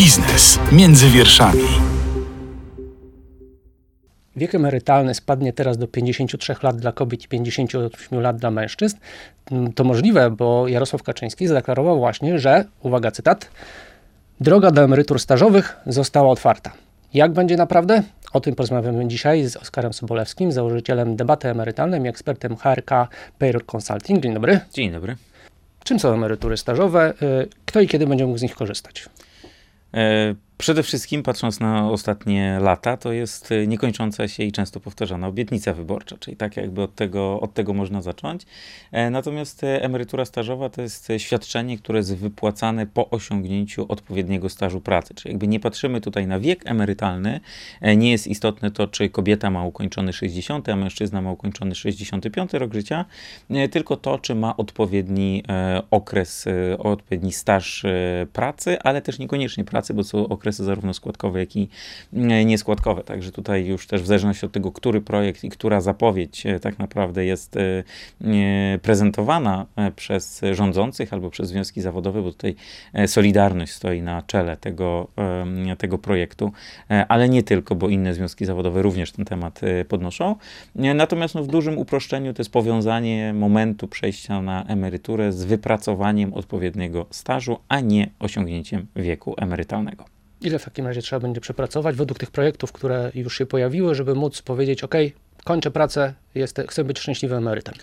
Biznes między wierszami. Wiek emerytalny spadnie teraz do 53 lat dla kobiet i 58 lat dla mężczyzn. Mm, to możliwe, bo Jarosław Kaczyński zadeklarował właśnie, że, uwaga cytat, droga do emerytur stażowych została otwarta. Jak będzie naprawdę? O tym porozmawiamy dzisiaj z Oskarem Sobolewskim, założycielem debaty emerytalnej i ekspertem HRK Payroll Consulting. Dzień dobry. Dzień dobry. Czym są emerytury stażowe? Y, kto i kiedy będzie mógł z nich korzystać? E, przede wszystkim, patrząc na ostatnie lata, to jest e, niekończąca się i często powtarzana obietnica wyborcza, czyli tak jakby od tego, od tego można zacząć. E, natomiast emerytura stażowa to jest świadczenie, które jest wypłacane po osiągnięciu odpowiedniego stażu pracy. Czyli jakby nie patrzymy tutaj na wiek emerytalny, nie jest istotne to, czy kobieta ma ukończony 60, a mężczyzna ma ukończony 65 rok życia, tylko to, czy ma odpowiedni okres, odpowiedni staż pracy, ale też niekoniecznie pracy, bo są okresy zarówno składkowe, jak i e, nieskładkowe. Także tutaj już też w zależności od tego, który projekt i która zapowiedź e, tak naprawdę jest e, prezentowana przez rządzących albo przez związki zawodowe, bo tutaj Solidarność stoi na czele tego, tego projektu, ale nie tylko, bo inne związki zawodowe również ten temat podnoszą. Natomiast no, w dużym uproszczeniu to jest powiązanie momentu przejścia na emeryturę z wypracowaniem odpowiedniego stażu, a nie osiągnięciem wieku emerytalnego. Ile w takim razie trzeba będzie przepracować według tych projektów, które już się pojawiły, żeby móc powiedzieć, OK, kończę pracę, jest, chcę być szczęśliwym emerytem.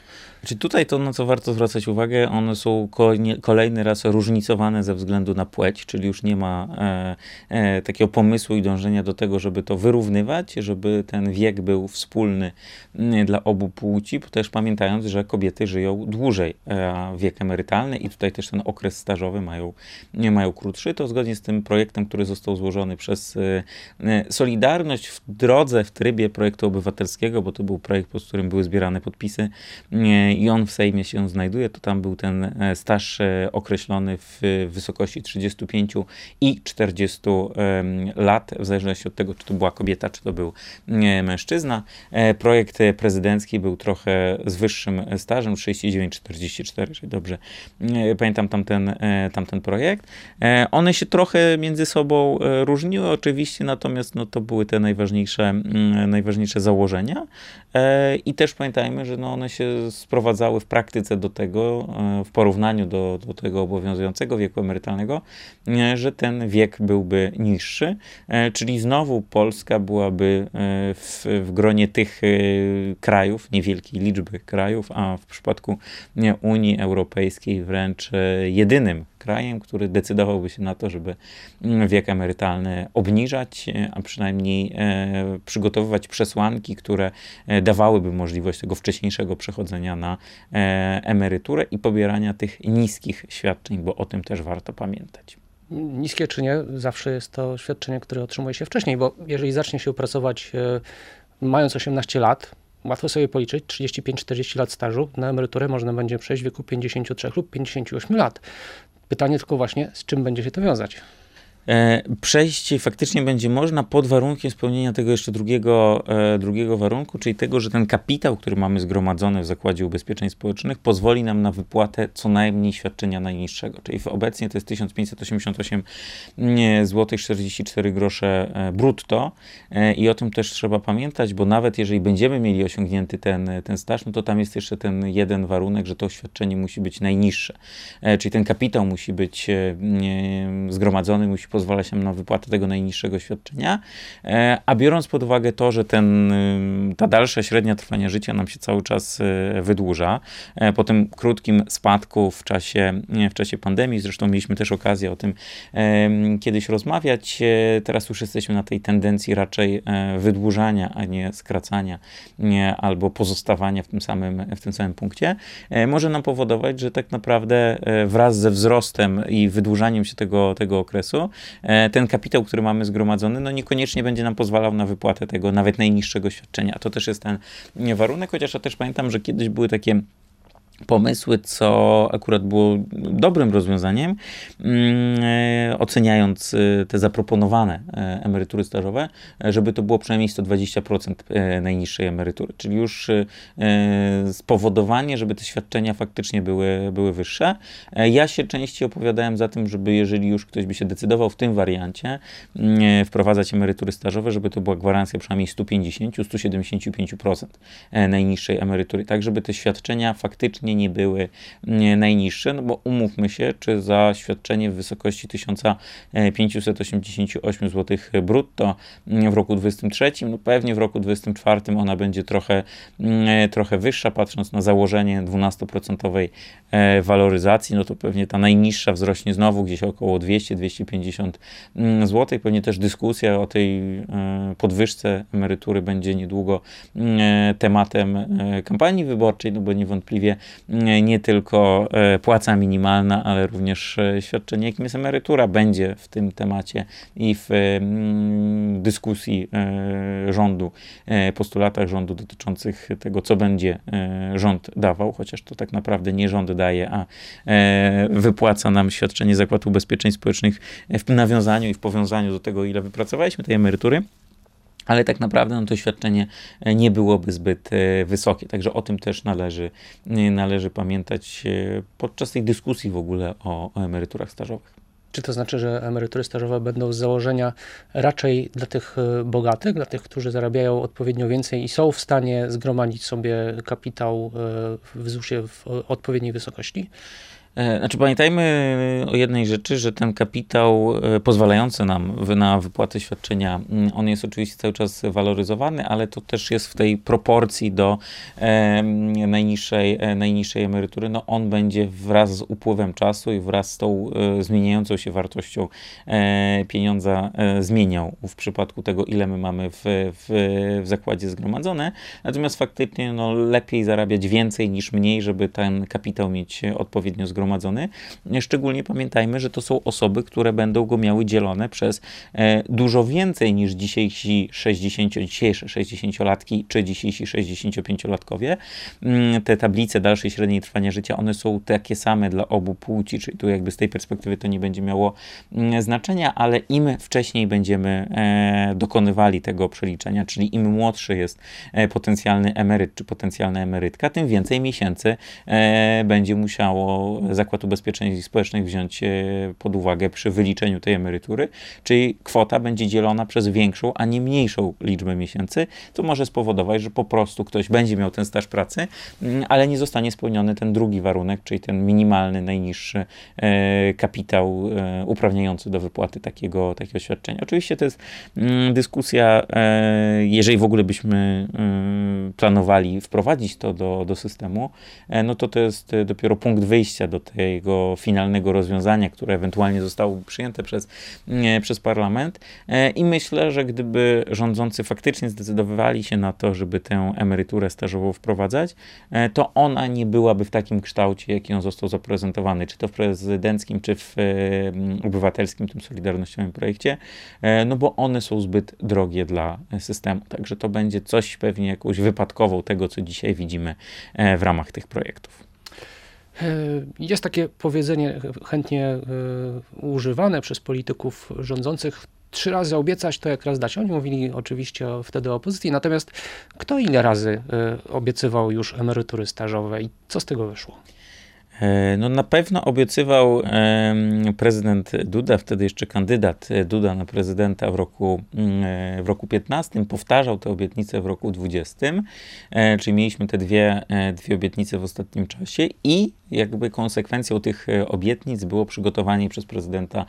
Czy tutaj to, na co warto zwracać uwagę, one są kolejny raz różnicowane ze względu na płeć, czyli już nie ma e, e, takiego pomysłu i dążenia do tego, żeby to wyrównywać, żeby ten wiek był wspólny dla obu płci, też pamiętając, że kobiety żyją dłużej, e, wiek emerytalny i tutaj też ten okres stażowy mają, nie mają krótszy. To zgodnie z tym projektem, który został złożony przez e, e, Solidarność w drodze, w trybie projektu obywatelskiego, bo to był projekt, po którym były zbierane podpisy i on w Sejmie się znajduje, to tam był ten e, staż e, określony w wysokości 35 i 40 lat, w zależności od tego, czy to była kobieta, czy to był mężczyzna. E, projekt prezydencki był trochę z wyższym stażem, 39-44, czyli dobrze pamiętam tamten, tamten projekt. One się trochę między sobą różniły oczywiście, natomiast no, to były te najważniejsze, najważniejsze założenia. I też pamiętajmy, że no one się sprowadzały w praktyce do tego, e, w porównaniu do, do tego obowiązującego wieku emerytalnego, e, że ten wiek byłby niższy, e, czyli znowu Polska byłaby w, w gronie tych krajów, niewielkiej liczby krajów, a w przypadku Unii Europejskiej wręcz jedynym krajem, który decydowałby się na to, żeby mm, wiek emerytalny obniżać, e, a przynajmniej e, przygotowywać przesłanki, które e, dawałyby możliwość tego wcześniejszego przechodzenia na emeryturę i pobierania tych niskich świadczeń, bo o tym też warto pamiętać niskie czy nie, zawsze jest to świadczenie, które otrzymuje się wcześniej, bo jeżeli zacznie się pracować mając 18 lat, łatwo sobie policzyć, 35-40 lat stażu, na emeryturę można będzie przejść w wieku 53 lub 58 lat. Pytanie tylko właśnie, z czym będzie się to wiązać? E, przejść faktycznie będzie można pod warunkiem spełnienia tego jeszcze drugiego, e, drugiego warunku, czyli tego, że ten kapitał, który mamy zgromadzony w Zakładzie Ubezpieczeń Społecznych, pozwoli nam na wypłatę co najmniej świadczenia najniższego. Czyli obecnie to jest 1588 zł 44 grosze e, brutto i o tym też trzeba pamiętać, bo nawet jeżeli będziemy mieli osiągnięty ten, ten staż, no to tam jest jeszcze ten jeden warunek, że to świadczenie musi być najniższe. Czyli ten kapitał musi być zgromadzony, musi pozwalać nam na wypłatę tego najniższego świadczenia, e, a biorąc pod uwagę to, że ten, ta dalsza średnia trwania życia nam się cały czas y, wydłuża, e, po tym krótkim spadku w czasie, w czasie pandemii, zresztą mieliśmy też okazję o tym kiedyś rozmawiać, e, teraz już jesteśmy na tej tendencji raczej wydłużania, a nie skracania, albo pozostawania w tym samym, w tym samym punkcie, może nam powodować, że tak naprawdę wraz ze wzrostem i wydłużaniem się tego, tego okresu, E, ten kapitał, który mamy zgromadzony, no niekoniecznie będzie nam pozwalał na wypłatę tego nawet najniższego świadczenia. To też jest ten warunek, chociaż ja też pamiętam, że kiedyś były takie pomysły, co akurat było dobrym rozwiązaniem, mm, e, oceniając e, te zaproponowane e, emerytury stażowe, żeby to było przynajmniej 120% najniższej emerytury, czyli już spowodowanie, żeby te świadczenia faktycznie były, były wyższe. Ja się częściej opowiadałem za tym, żeby jeżeli już ktoś by się decydował w tym wariancie mm, wprowadzać emerytury stażowe, żeby to była gwarancja przynajmniej 150-175% najniższej emerytury, tak żeby te świadczenia faktycznie nie były najniższe, no bo umówmy się, czy za świadczenie w wysokości 1588 zł brutto w roku 2023, no pewnie w roku 2024 ona będzie trochę, trochę wyższa, patrząc na założenie 12% e, waloryzacji, no to pewnie ta najniższa wzrośnie znowu gdzieś około 200-250 zł. Pewnie też dyskusja o tej e, podwyżce emerytury będzie niedługo e, tematem kampanii wyborczej, no bo niewątpliwie nie tylko e, płaca minimalna, ale również e, świadczenie, jakim jest emerytura, będzie w tym temacie i w mm, dyskusji e, rządu, postulatach rządu dotyczących tego, co będzie rząd dawał, chociaż to tak naprawdę nie rząd daje, a wypłaca nam świadczenie Zakładu Ubezpieczeń Społecznych w nawiązaniu i w powiązaniu do tego, ile wypracowaliśmy tej emerytury ale tak naprawdę no, to świadczenie e, nie byłoby zbyt e, wysokie. Także o tym też należy, e, należy pamiętać podczas tej dyskusji w ogóle o, o emeryturach stażowych. Czy to znaczy, że emerytury stażowe będą z założenia raczej dla tych bogatych, dla tych, którzy zarabiają odpowiednio więcej i są w stanie zgromadzić sobie kapitał w ZUS-ie w odpowiedniej wysokości? E, znaczy pamiętajmy o jednej rzeczy, że ten kapitał e, pozwalający nam na wypłatę świadczenia, mm, on jest oczywiście cały czas waloryzowany, ale to też jest w tej proporcji do e, najniższej, e, najniższej emerytury. No on będzie wraz z upływem czasu i wraz z tą zmieniającą się wartością pieniądza zmieniał w przypadku tego, ile my mamy w, w, w zakładzie zgromadzone. Natomiast faktycznie no, lepiej zarabiać więcej niż mniej, żeby ten kapitał mieć odpowiednio zgromadzony zgromadzony. Szczególnie pamiętajmy, że to są osoby, które będą go miały dzielone przez e, dużo więcej niż dzisiejsi 60, dzisiejsze 60-latki czy dzisiejsi 65-latkowie. Mm, te tablice dalszej średniej trwania życia, one są takie same dla obu płci, czyli tu jakby z tej perspektywy to nie będzie miało mm, znaczenia, ale im wcześniej będziemy e, dokonywali tego przeliczenia, czyli im młodszy jest e, potencjalny emeryt czy potencjalna emerytka, tym więcej miesięcy będzie musiało Zakład Ubezpieczeń Społecznych wziąć e, pod uwagę przy wyliczeniu tej emerytury, czyli kwota będzie dzielona przez większą, a nie mniejszą liczbę miesięcy, to może spowodować, że po prostu ktoś będzie miał ten staż pracy, mm, ale nie zostanie spełniony ten drugi warunek, czyli ten minimalny, najniższy e, kapitał e, uprawniający do wypłaty takiego, takiego świadczenia. Oczywiście to jest mm, dyskusja, jeżeli w ogóle byśmy planowali wprowadzić to do, do systemu, no to to jest dopiero punkt wyjścia do tego finalnego rozwiązania, które ewentualnie zostało przyjęte przez, przez parlament. E, I myślę, że gdyby rządzący faktycznie zdecydowali się na to, żeby tę emeryturę stażową wprowadzać, e, to ona nie byłaby w takim kształcie, jaki on został zaprezentowany, czy to w prezydenckim, czy w obywatelskim, tym solidarnościowym projekcie, e, no bo one są zbyt drogie dla systemu. Także to będzie coś pewnie jakąś wypadkową tego, co dzisiaj widzimy w ramach tych projektów. E, jest takie powiedzenie chętnie e, używane przez polityków rządzących. Trzy razy obiecać, to jak raz dać. Oni mówili oczywiście wtedy o opozycji, natomiast kto ile razy e, obiecywał już emerytury stażowe i co z tego wyszło? E, no na pewno obiecywał prezydent Duda, wtedy jeszcze kandydat Duda na prezydenta w roku, mm, e, w roku 15, powtarzał te obietnice w roku 20, e, czyli mieliśmy te dwie, dwie obietnice w ostatnim czasie i jakby konsekwencją tych obietnic było przygotowanie przez prezydenta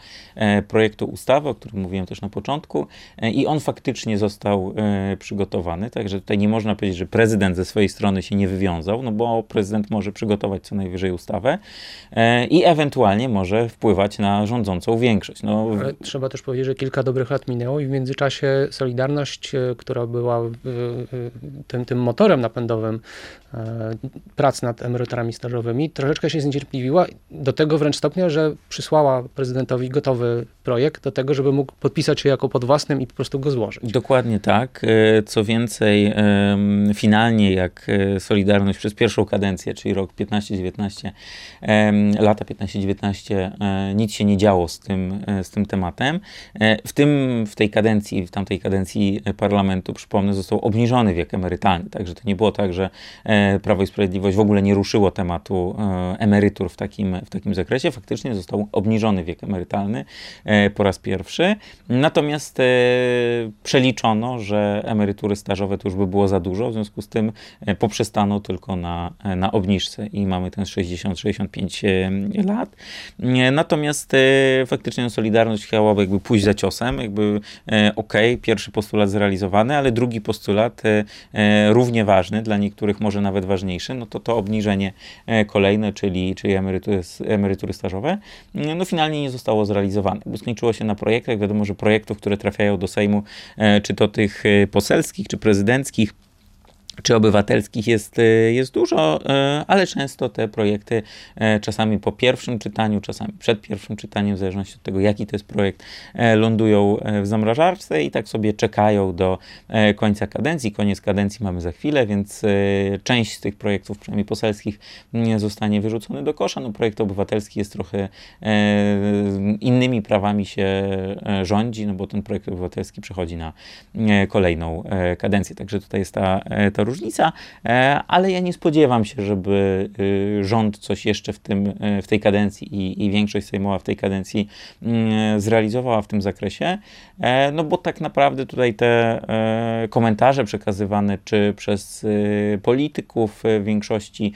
projektu ustawy, o którym mówiłem też na początku i on faktycznie został przygotowany, także tutaj nie można powiedzieć, że prezydent ze swojej strony się nie wywiązał, no bo prezydent może przygotować co najwyżej ustawę, e, i ewentualnie może wpływać na rządzącą większość. No, Ale trzeba też powiedzieć, że kilka dobrych lat minęło i w międzyczasie Solidarność, e, która była e, tym, tym motorem napędowym prac nad emeryturami stażowymi, troszeczkę się zniecierpliwiła do tego wręcz stopnia, że przysłała prezydentowi gotowy projekt do tego, żeby mógł podpisać się jako pod własnym i po prostu go złożyć. Dokładnie tak. E, co więcej, finalnie jak e, Solidarność przez pierwszą kadencję, czyli rok 15-19, lata 15-19, e, nic się nie działo z tym, z tym tematem. W tym, w tej kadencji, w tamtej kadencji parlamentu, przypomnę, został obniżony wiek emerytalny. Także to nie było tak, że Prawo i Sprawiedliwość w ogóle nie ruszyło tematu emerytur w takim, w takim zakresie. Faktycznie został obniżony wiek emerytalny po raz pierwszy. Natomiast przeliczono, że emerytury stażowe to już by było za dużo, w związku z tym e, poprzestano tylko na, e, na obniżce i mamy ten 60-65 e, lat. Natomiast faktycznie Solidarność chciałaby jakby pójść za ciosem, jakby ok, pierwszy postulat zrealizowany, ale drugi postulat równie ważny, dla niektórych może nawet ważniejszy, no to to obniżenie kolejne, czyli, czyli emerytury, emerytury stażowe, no finalnie nie zostało zrealizowane. Skończyło się na projektach, wiadomo, że projektów, które trafiają do Sejmu, czy to tych poselskich, czy prezydenckich, czy obywatelskich jest, y, jest dużo, y, ale często te projekty y, czasami po pierwszym czytaniu, czasami przed pierwszym czytaniem, w zależności od tego, jaki to jest projekt, lądują w zamrażarce i tak sobie czekają do końca kadencji. Koniec kadencji mamy za chwilę, więc część z tych projektów, przynajmniej poselskich, zostanie wyrzucony do kosza. No, projekt obywatelski jest trochę innymi prawami się rządzi, no bo ten projekt obywatelski przechodzi na kolejną kadencję. Także tutaj jest ta, ta różnica, e, ale ja nie spodziewam się, żeby y, rząd coś jeszcze w, tym, e, w tej kadencji i, i większość sejmowa w tej kadencji mm, zrealizowała w tym zakresie, e, no bo tak naprawdę tutaj te komentarze przekazywane czy przez y, polityków w większości,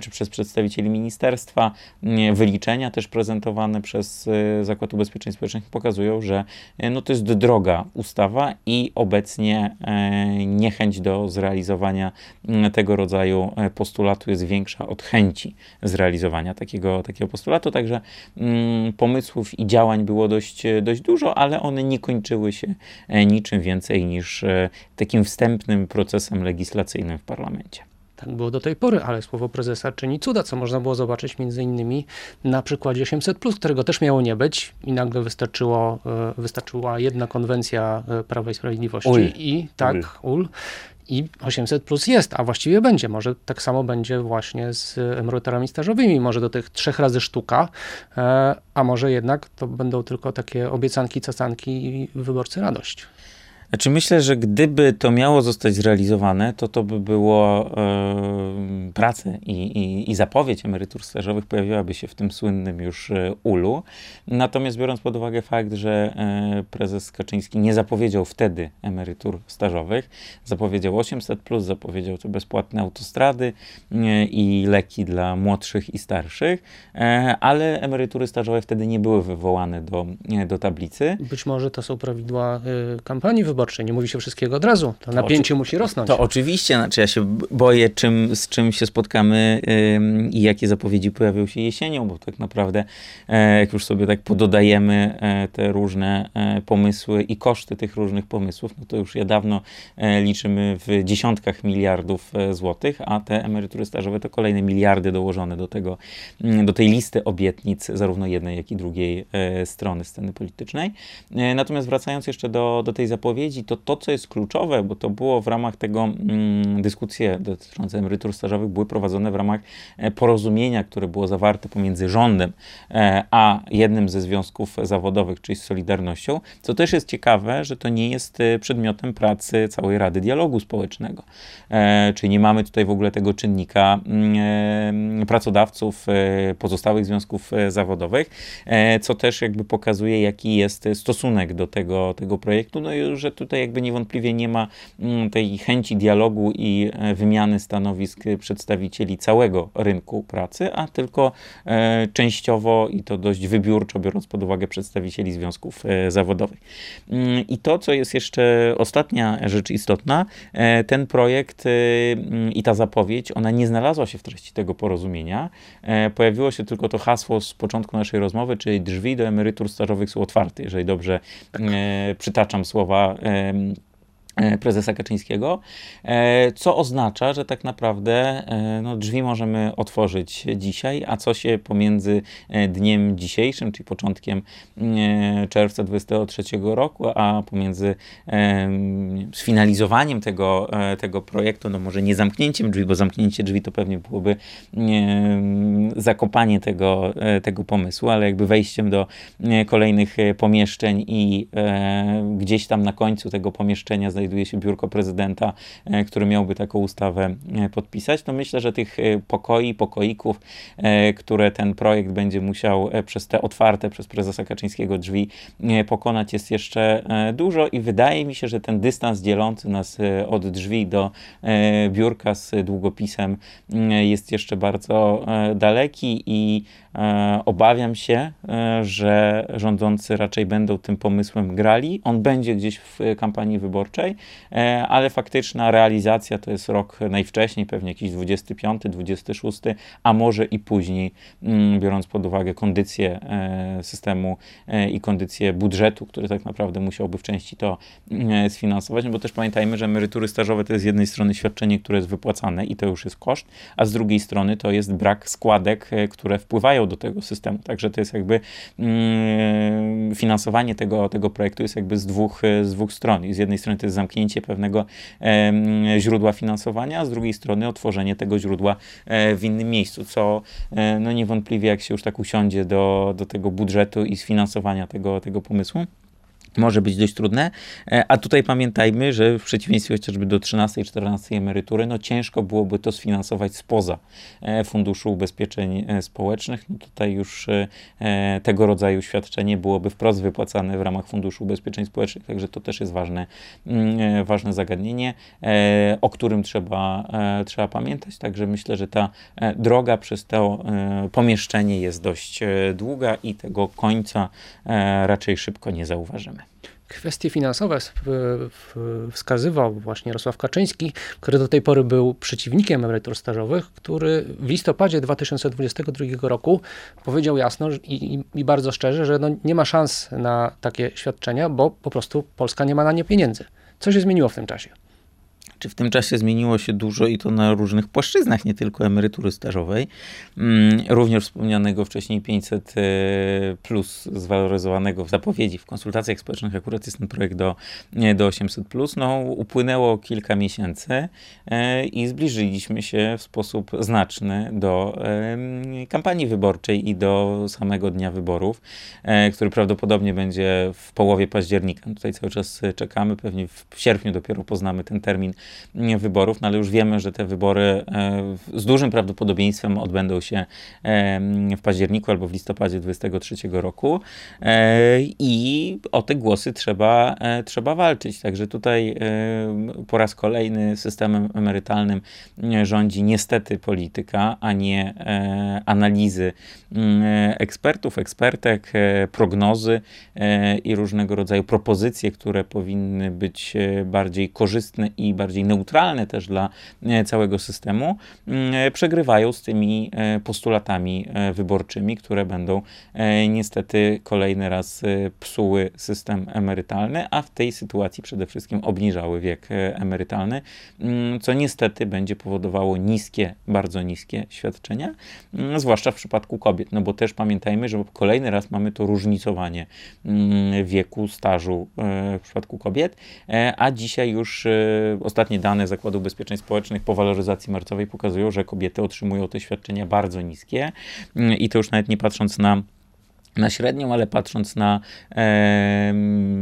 czy przez przedstawicieli ministerstwa, wyliczenia też prezentowane przez Zakład Ubezpieczeń Społecznych pokazują, że no to jest droga ustawa i obecnie niechęć do zrealizowania zrealizowania tego rodzaju e, postulatu jest większa od chęci zrealizowania takiego, takiego postulatu. Także mm, pomysłów i działań było dość, e, dość dużo, ale one nie kończyły się e, niczym więcej niż takim wstępnym procesem legislacyjnym w parlamencie. Tak było do tej pory, ale słowo prezesa czyni cuda, co można było zobaczyć między innymi na przykładzie 800, którego też miało nie być i nagle wystarczyło, wystarczyła jedna konwencja Prawa i Sprawiedliwości Ul. i tak, Ul. Ul i 800 plus jest, a właściwie będzie. Może tak samo będzie właśnie z emeryturami stażowymi. Może do tych trzech razy sztuka, e, a może jednak to będą tylko takie obiecanki, cacanki i wyborcy radość. Znaczy myślę, że gdyby to miało zostać zrealizowane, to to by było e, pracę i, i, i, zapowiedź emerytur stażowych pojawiłaby się w tym słynnym już e, ulu. Natomiast biorąc pod uwagę fakt, że e, prezes Kaczyński nie zapowiedział wtedy emerytur stażowych, zapowiedział 800+, plus, zapowiedział to bezpłatne autostrady e, i leki dla młodszych i starszych, e, ale emerytury stażowe wtedy nie były wywołane do, e, do tablicy. Być może to są prawidła kampanii wyborczej wyborczej. Nie mówi się wszystkiego od razu. To, to napięcie musi rosnąć. To oczywiście, znaczy ja się boję, czym, z czym się spotkamy yy, i jakie zapowiedzi pojawią się jesienią, bo tak naprawdę, e, jak już sobie tak pododajemy e, te różne e, pomysły i koszty tych różnych pomysłów, no to już ja dawno e, liczymy w dziesiątkach miliardów e, złotych, a te emerytury stażowe to kolejne miliardy dołożone do tego, mm, do tej listy obietnic zarówno jednej, jak i drugiej e, strony sceny politycznej. natomiast wracając jeszcze do, do tej zapowiedzi, wypowiedzi, to to, co jest kluczowe, bo to było w ramach tego mm, dyskusje dotyczące emerytur stażowych były prowadzone w ramach e, porozumienia, które było zawarte pomiędzy rządem e, a jednym ze związków zawodowych, czyli z Solidarnością, co też jest ciekawe, że to nie jest e, przedmiotem pracy całej Rady Dialogu Społecznego. Czyli nie mamy tutaj w ogóle tego czynnika mm, pracodawców pozostałych związków zawodowych, co też jakby pokazuje, jaki jest stosunek do tego, tego projektu, no i że tutaj jakby niewątpliwie nie ma mm, tej chęci dialogu i e, wymiany stanowisk przedstawicieli całego rynku pracy, a tylko e, częściowo i to dość wybiórczo, biorąc pod uwagę przedstawicieli związków e, zawodowych. Mm, I to, co jest jeszcze ostatnia rzecz istotna, ten projekt mm, i ta zapowiedź, ona nie znalazła się w treści tego porozumienia. Pojawiło się tylko to hasło z początku naszej rozmowy, czyli drzwi do emerytur stażowych są otwarte, jeżeli dobrze przytaczam słowa E, prezesa Kaczyńskiego, e, co oznacza, że tak naprawdę e, no, drzwi możemy otworzyć dzisiaj, a co się pomiędzy dniem dzisiejszym, czyli początkiem czerwca 2023 roku, a pomiędzy sfinalizowaniem tego, tego projektu, no może nie zamknięciem drzwi, bo zamknięcie drzwi to pewnie byłoby zakopanie tego, tego pomysłu, ale jakby wejściem do kolejnych pomieszczeń i gdzieś tam na końcu tego pomieszczenia znajduje się biurko prezydenta, e, który miałby taką ustawę e, podpisać, to myślę, że tych e, pokoi, pokoików, które ten projekt będzie musiał przez te otwarte przez prezesa Kaczyńskiego drzwi pokonać jest jeszcze dużo i wydaje mi się, że ten dystans dzielący nas od drzwi do biurka z długopisem jest jeszcze bardzo daleki i obawiam się, że rządzący raczej będą tym pomysłem grali. On będzie gdzieś w kampanii wyborczej, E, ale faktyczna realizacja to jest rok najwcześniej, pewnie jakiś 25, 26, a może i później, mm, biorąc pod uwagę kondycję e, systemu e, i kondycję budżetu, który tak naprawdę musiałby w części to mm, sfinansować, no bo też pamiętajmy, że emerytury stażowe to jest z jednej strony świadczenie, które jest wypłacane i to już jest koszt, a z drugiej strony to jest brak składek, które wpływają do tego systemu. Także to jest jakby mm, finansowanie tego, tego projektu jest jakby z dwóch, z dwóch stron. I z jednej strony to jest zamknięcie pewnego źródła finansowania, a z drugiej strony otworzenie tego źródła e, w innym miejscu, co e, no niewątpliwie jak się już tak usiądzie do, do tego budżetu i sfinansowania tego, tego pomysłu, może być dość trudne, e, a tutaj pamiętajmy, że w przeciwieństwie chociażby do 13 i 14 emerytury, no ciężko byłoby to sfinansować spoza e, Funduszu Ubezpieczeń e, Społecznych. No tutaj już tego rodzaju świadczenie byłoby wprost wypłacane w ramach Funduszu Ubezpieczeń Społecznych, także to też jest ważne, mm, ważne zagadnienie, o którym trzeba, trzeba pamiętać. Także myślę, że ta droga przez to pomieszczenie jest dość długa i tego końca raczej szybko nie zauważymy. Kwestie finansowe wskazywał właśnie Jarosław Kaczyński, który do tej pory był przeciwnikiem emerytur stażowych, który w listopadzie 2022 roku powiedział jasno i, i bardzo szczerze, że no nie ma szans na takie świadczenia, bo po prostu Polska nie ma na nie pieniędzy. Co się zmieniło w tym czasie? Czy w tym czasie zmieniło się dużo i to na różnych płaszczyznach, nie tylko emerytury stażowej, mm, również wspomnianego wcześniej 500 e, plus zwaloryzowanego w zapowiedzi, w konsultacjach społecznych akurat jest ten projekt do, do 800 plus, no upłynęło kilka miesięcy e, i zbliżyliśmy się w sposób znaczny do kampanii wyborczej i do samego dnia wyborów, e, który prawdopodobnie będzie w połowie października. Tutaj cały czas czekamy, pewnie w sierpniu dopiero poznamy ten termin wyborów, no ale już wiemy, że te wybory e, z dużym prawdopodobieństwem odbędą się w październiku albo w listopadzie 2023 roku e, i o te głosy trzeba, e, trzeba walczyć. Także tutaj po raz kolejny systemem emerytalnym rządzi niestety polityka, a nie analizy ekspertów, ekspertek, prognozy i różnego rodzaju propozycje, które powinny być bardziej korzystne i bardziej bardziej neutralne też dla e, całego systemu, mm, przegrywają z tymi e, postulatami e, wyborczymi, które będą niestety kolejny raz psuły system emerytalny, a w tej sytuacji przede wszystkim obniżały wiek emerytalny, mm, co niestety będzie powodowało niskie, bardzo niskie świadczenia, mm, zwłaszcza w przypadku kobiet, no bo też pamiętajmy, że kolejny raz mamy to różnicowanie wieku, stażu w przypadku kobiet, a dzisiaj już ostatnio ostatnie dane Zakładu Ubezpieczeń Społecznych po waloryzacji marcowej pokazują, że kobiety otrzymują te świadczenia bardzo niskie. I to już nawet nie patrząc na na średnią, ale patrząc na e,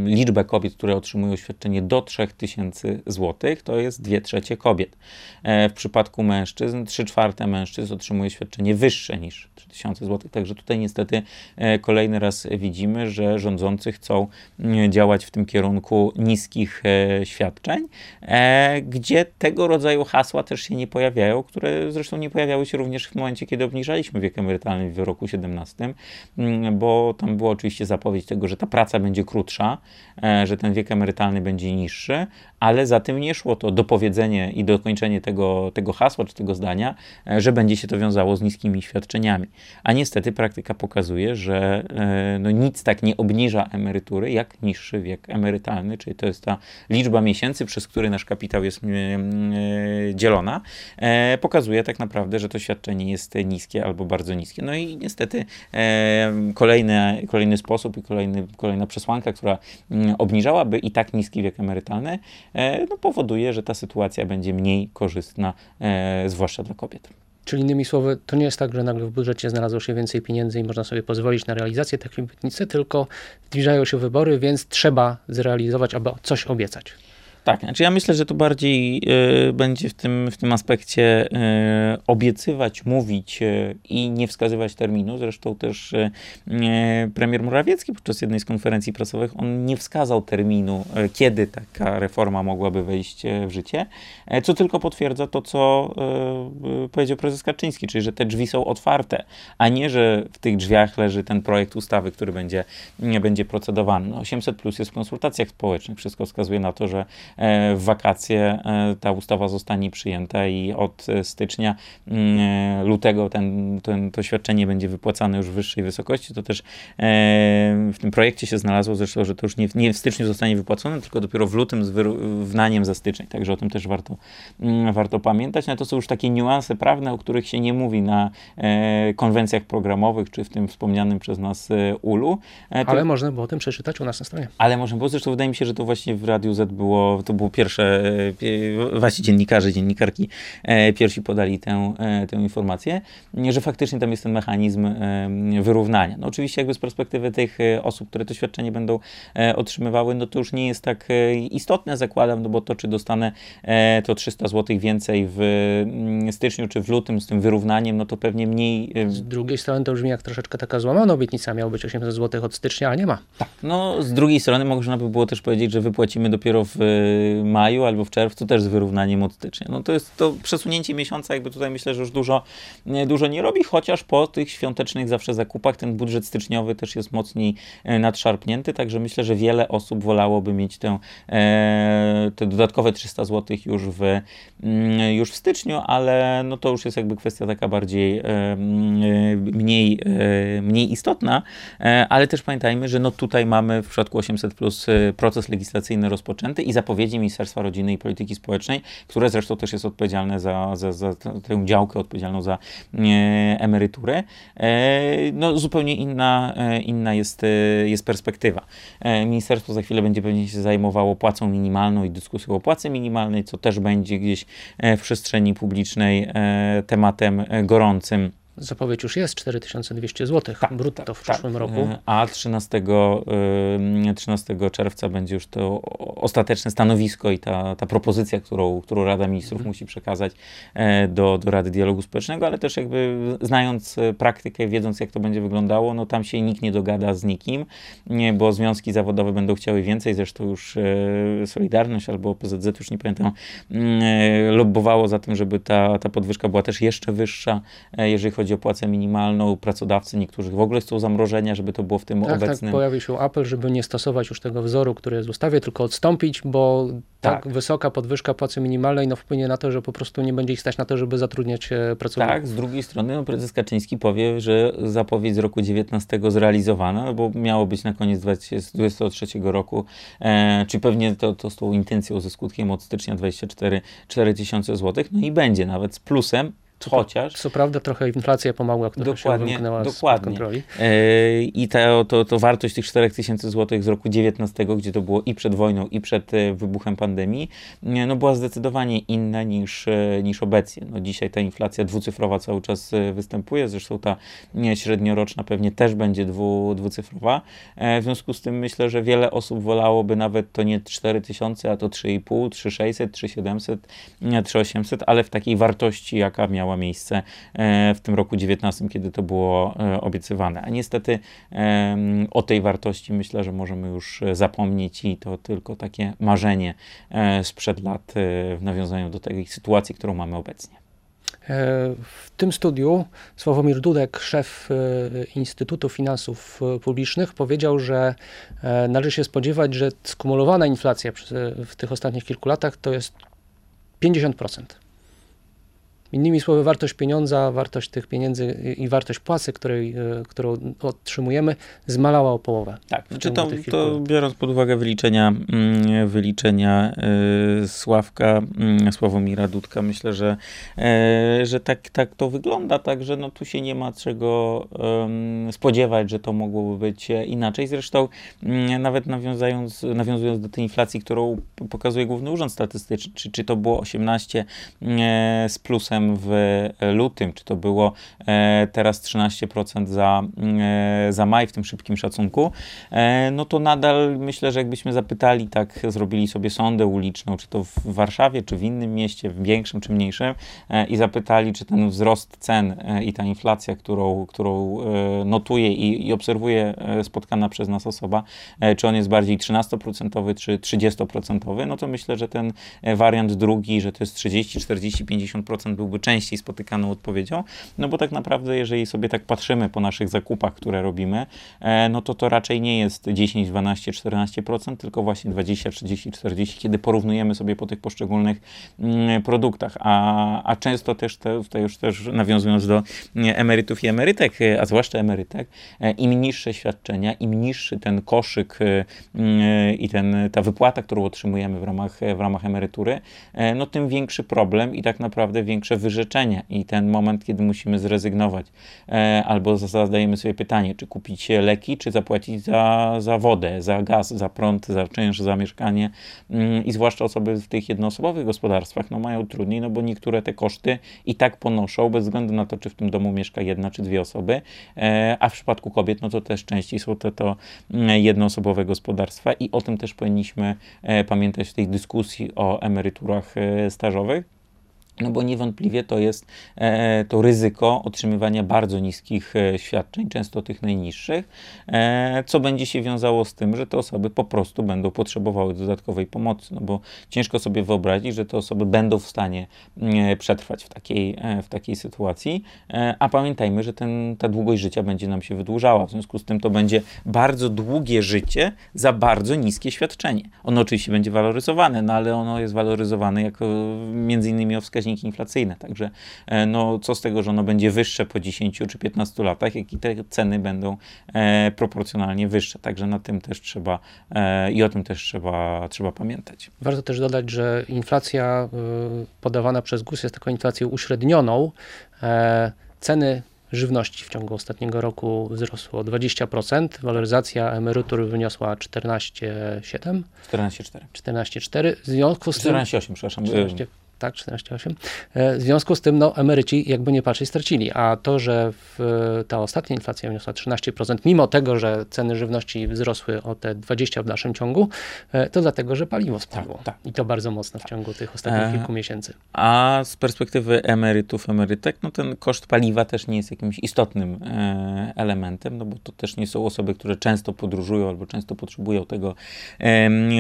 liczbę kobiet, które otrzymują świadczenie do 3000 zł, to jest 2 trzecie kobiet. E, w przypadku mężczyzn 3 czwarte mężczyzn otrzymuje świadczenie wyższe niż 3000 zł. Także tutaj niestety e, kolejny raz widzimy, że rządzący chcą mm, działać w tym kierunku niskich e, świadczeń, e, gdzie tego rodzaju hasła też się nie pojawiają, które zresztą nie pojawiały się również w momencie, kiedy obniżaliśmy wiek emerytalny w roku 17, bo bo tam była oczywiście zapowiedź tego, że ta praca będzie krótsza, e, że ten wiek emerytalny będzie niższy, ale za tym nie szło to dopowiedzenie i dokończenie tego, tego hasła czy tego zdania, e, że będzie się to wiązało z niskimi świadczeniami. A niestety praktyka pokazuje, że e, no, nic tak nie obniża emerytury, jak niższy wiek emerytalny, czyli to jest ta liczba miesięcy, przez który nasz kapitał jest dzielona, pokazuje tak naprawdę, że to świadczenie jest niskie albo bardzo niskie. No i niestety kolejny, kolejny sposób i kolejny, kolejna przesłanka, która mm, obniżałaby i tak niski wiek emerytalny, e, no, powoduje, że ta sytuacja będzie mniej korzystna, e, zwłaszcza dla kobiet. Czyli innymi słowy, to nie jest tak, że nagle w budżecie znalazło się więcej pieniędzy i można sobie pozwolić na realizację takiej obietnicy, tylko zbliżają się wybory, więc trzeba zrealizować, aby coś obiecać. Tak, znaczy ja myślę, że to bardziej y, będzie w tym, w tym aspekcie y, obiecywać, mówić y, i nie wskazywać terminu. Zresztą też premier Morawiecki podczas jednej z konferencji prasowych, on nie wskazał terminu, kiedy taka reforma mogłaby wejść w życie, co tylko potwierdza to, co powiedział prezes Kaczyński, czyli że te drzwi są otwarte, a nie, że w tych drzwiach leży ten projekt ustawy, który będzie, nie będzie procedowany. No 800 plus jest w konsultacjach społecznych. Wszystko wskazuje na to, że E, w wakacje e, ta ustawa zostanie przyjęta i od stycznia, mm, e, lutego ten, ten, to świadczenie będzie wypłacane już w wyższej wysokości. To też w tym projekcie się znalazło zresztą, że to już nie, nie w styczniu zostanie wypłacone, tylko dopiero w lutym z wyrównaniem za styczeń. Także o tym też warto, mm, warto pamiętać. No to są już takie niuanse prawne, o których się nie mówi na konwencjach programowych, czy w tym wspomnianym przez nas ULU. To, ale można było o tym przeczytać u nas na stronie. Ale można było, zresztą wydaje mi się, że to właśnie w Radiu Z było, to było pierwsze, e, właśnie dziennikarze, dziennikarki e, pierwsi podali tę, e, tę informację, że faktycznie tam jest ten mechanizm wyrównania. No oczywiście jakby z perspektywy tych osób, które to świadczenie będą otrzymywały, no to już nie jest tak istotne, zakładam, no bo to, czy dostanę to 300 zł więcej w mm, styczniu czy w lutym z tym wyrównaniem, no to pewnie mniej... Z drugiej strony to brzmi jak troszeczkę taka złamana obietnica, miało być 800 zł od stycznia, a nie ma. Tak, no z drugiej strony można by było też powiedzieć, że wypłacimy dopiero w maju albo w czerwcu też z wyrównaniem od stycznia. No to jest to przesunięcie miesiąca, jakby tutaj myślę, że już dużo, dużo nie robi, chociaż po tych świątecznych zawsze zakupach ten budżet styczniowy też jest mocniej e, nadszarpnięty, także myślę, że wiele osób wolałoby mieć tę, e, te dodatkowe 300 zł już w, mm, już w styczniu, ale no to już jest jakby kwestia taka bardziej e, mniej, mniej istotna, ale też pamiętajmy, że no tutaj mamy w przypadku 800 plus proces legislacyjny rozpoczęty i zapowiedzi mi Ministerstwa Rodziny i Polityki Społecznej, które zresztą też jest odpowiedzialne za, za, za tę działkę odpowiedzialną za e, emeryturę. E, no, zupełnie inna, e, inna jest, e, jest perspektywa. E, ministerstwo za chwilę będzie pewnie się zajmowało płacą minimalną i dyskusją o płacy minimalnej, co też będzie gdzieś e, w przestrzeni publicznej tematem gorącym. Zapowiedź już jest 4200 zł tak, brutto tak, w przyszłym tak. roku. E, a 13, 13 czerwca będzie już to ostateczne stanowisko i ta, ta propozycja, którą, którą Rada Ministrów mhm. musi przekazać e, do, do Rady Dialogu Społecznego, ale też jakby znając e, praktykę, wiedząc jak to będzie wyglądało, no tam się nikt nie dogada z nikim, bo związki zawodowe będą chciały więcej, zresztą już Solidarność albo PZZ, już nie pamiętam, lobbowało za tym, żeby ta, ta podwyżka była też jeszcze wyższa, jeżeli chodzi chodzi o płacę minimalną, pracodawcy niektórzy w ogóle chcą zamrożenia, żeby to było w tym tak, tak obecnym. Tak, pojawił się apel, żeby nie stosować już tego wzoru, który jest w ustawie, tylko odstąpić, bo tak, tak wysoka podwyżka płacy minimalnej no, wpłynie na to, że po prostu nie będzie ich stać na to, żeby zatrudniać e, pracowników. Tak, z drugiej strony no, prezes Kaczyński powie, że zapowiedź z roku 19 zrealizowana, no, bo miało być na koniec 2023 roku, e, czy pewnie to, to z tą intencją ze skutkiem od stycznia 24 4000 zł, no i będzie nawet z plusem, Chociaż. Co prawda trochę inflacja pomogła, która dokładnie, się wymknęła dokładnie. kontroli. Yy, I to, to, to wartość tych 4000 zł z roku 19, gdzie to było i przed wojną, i przed e, wybuchem pandemii, no była zdecydowanie inna niż, e, niż obecnie. No dzisiaj ta inflacja dwucyfrowa cały czas występuje, zresztą ta średnioroczna pewnie też będzie dwu, dwucyfrowa. W związku z tym myślę, że wiele osób wolałoby nawet to nie 4000, a to 3,5, 3600, 3700, 3800, ale w takiej wartości, jaka miała miała miejsce e, w tym roku 19, kiedy to było e, obiecywane. A niestety o tej wartości myślę, że możemy już zapomnieć i to tylko takie marzenie e, sprzed lat w nawiązaniu do tej sytuacji, którą mamy obecnie. W tym studiu Sławomir Dudek, szef Instytutu Finansów Publicznych, powiedział, że należy się spodziewać, że skumulowana inflacja w tych ostatnich kilku latach to jest 50%. Innymi słowy, wartość pieniądza, wartość tych pieniędzy i wartość płacy, której, e, którą otrzymujemy, zmalała o połowę. Tak, znaczy to, to biorąc pod uwagę wyliczenia, mm, wyliczenia y, Sławka, y, Sławomira Dudka, myślę, że, y, że tak, tak to wygląda, także no tu się nie ma czego spodziewać, że to mogłoby być inaczej. Zresztą mm, nawet nawiązując, nawiązując do tej inflacji, którą pokazuje Główny Urząd Statystyczny, czy, czy to było 18 z plusem w lutym, czy to było e, teraz 13% za, e, za maj w tym szybkim szacunku, e, no to nadal myślę, że jakbyśmy zapytali, tak zrobili sobie sondę uliczną, czy to w Warszawie, czy w innym mieście, w większym czy mniejszym i zapytali, czy ten wzrost cen i ta inflacja, którą, którą notuje i, i obserwuje spotkana przez nas osoba, czy on jest bardziej 13% czy 30%, no to myślę, że ten wariant drugi, że to jest 30, 40, 50% byłby byłby częściej spotykaną odpowiedzią, no bo tak naprawdę, jeżeli sobie tak patrzymy po naszych zakupach, które robimy, e, no to to raczej nie jest 10, 12, 14%, tylko właśnie 20, 30, 40, kiedy porównujemy sobie po tych poszczególnych mm, produktach, a, a często też, te, tutaj już też nawiązując do mm, emerytów i emerytek, e, a zwłaszcza emerytek, e, im niższe świadczenia, im niższy ten koszyk mm, i ten, ta wypłata, którą otrzymujemy w ramach, w ramach emerytury, no tym większy problem i tak naprawdę większe wyrzeczenie i ten moment, kiedy musimy zrezygnować, e, albo zadajemy sobie pytanie, czy kupić leki, czy zapłacić za, za wodę, za gaz, za prąd, za czynsz, za mieszkanie mm, i zwłaszcza osoby w tych jednoosobowych gospodarstwach no, mają trudniej, no bo niektóre te koszty i tak ponoszą, bez względu na to, czy w tym domu mieszka jedna czy dwie osoby, e, a w przypadku kobiet, no to też częściej są to, to mm, jednoosobowe gospodarstwa i o tym też powinniśmy e, pamiętać w tej dyskusji o emeryturach stażowych. No bo niewątpliwie to jest e, to ryzyko otrzymywania bardzo niskich e, świadczeń, często tych najniższych, e, co będzie się wiązało z tym, że te osoby po prostu będą potrzebowały dodatkowej pomocy, no bo ciężko sobie wyobrazić, że te osoby będą w stanie e, przetrwać w takiej, e, w takiej sytuacji, e, a pamiętajmy, że ten, ta długość życia będzie nam się wydłużała, w związku z tym to będzie bardzo długie życie za bardzo niskie świadczenie. Ono oczywiście będzie waloryzowane, no ale ono jest waloryzowane jako między innymi o wskazaniu wskaźniki inflacyjne. Także e, no, co z tego, że ono będzie wyższe po 10 czy 15 latach, jak i te ceny będą e, proporcjonalnie wyższe. Także na tym też trzeba e, i o tym też trzeba, trzeba pamiętać. Warto też dodać, że inflacja podawana przez GUS jest taką inflacją uśrednioną. Ceny żywności w ciągu ostatniego roku wzrosło o 20%, waloryzacja emerytur wyniosła 14,7. 14,4. 14,4. W związku z 14,8, przepraszam. 14, tak, 14,8. E, w związku z tym no, emeryci, jakby nie patrzeć, stracili. A to, że w, ta ostatnia inflacja wyniosła 13%, mimo tego, że ceny żywności wzrosły o te 20 w dalszym ciągu, e, to dlatego, że paliwo spadło. Tak, tak. I to bardzo mocno w ciągu tych ostatnich e, kilku miesięcy. A z perspektywy emerytów, emerytek, no ten koszt paliwa też nie jest jakimś istotnym elementem, no bo to też nie są osoby, które często podróżują albo często potrzebują tego,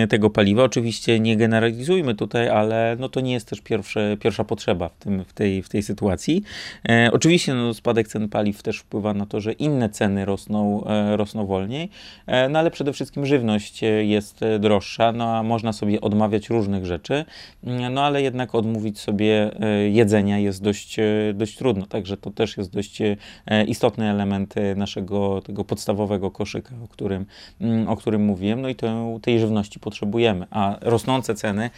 tego paliwa. Oczywiście nie generalizujmy tutaj, ale no to nie jest też pierwsze, pierwsza potrzeba w, tym, w, tej, w tej sytuacji. E, oczywiście no, spadek cen paliw też wpływa na to, że inne ceny rosną, e, rosną wolniej, e, no ale przede wszystkim żywność e, jest e, droższa, no a można sobie odmawiać różnych rzeczy, mm, no ale jednak odmówić sobie e, jedzenia jest dość, dość trudno, także to też jest dość istotny element naszego tego podstawowego koszyka, o którym, mm, o którym mówiłem, no i to, tej żywności potrzebujemy, a rosnące ceny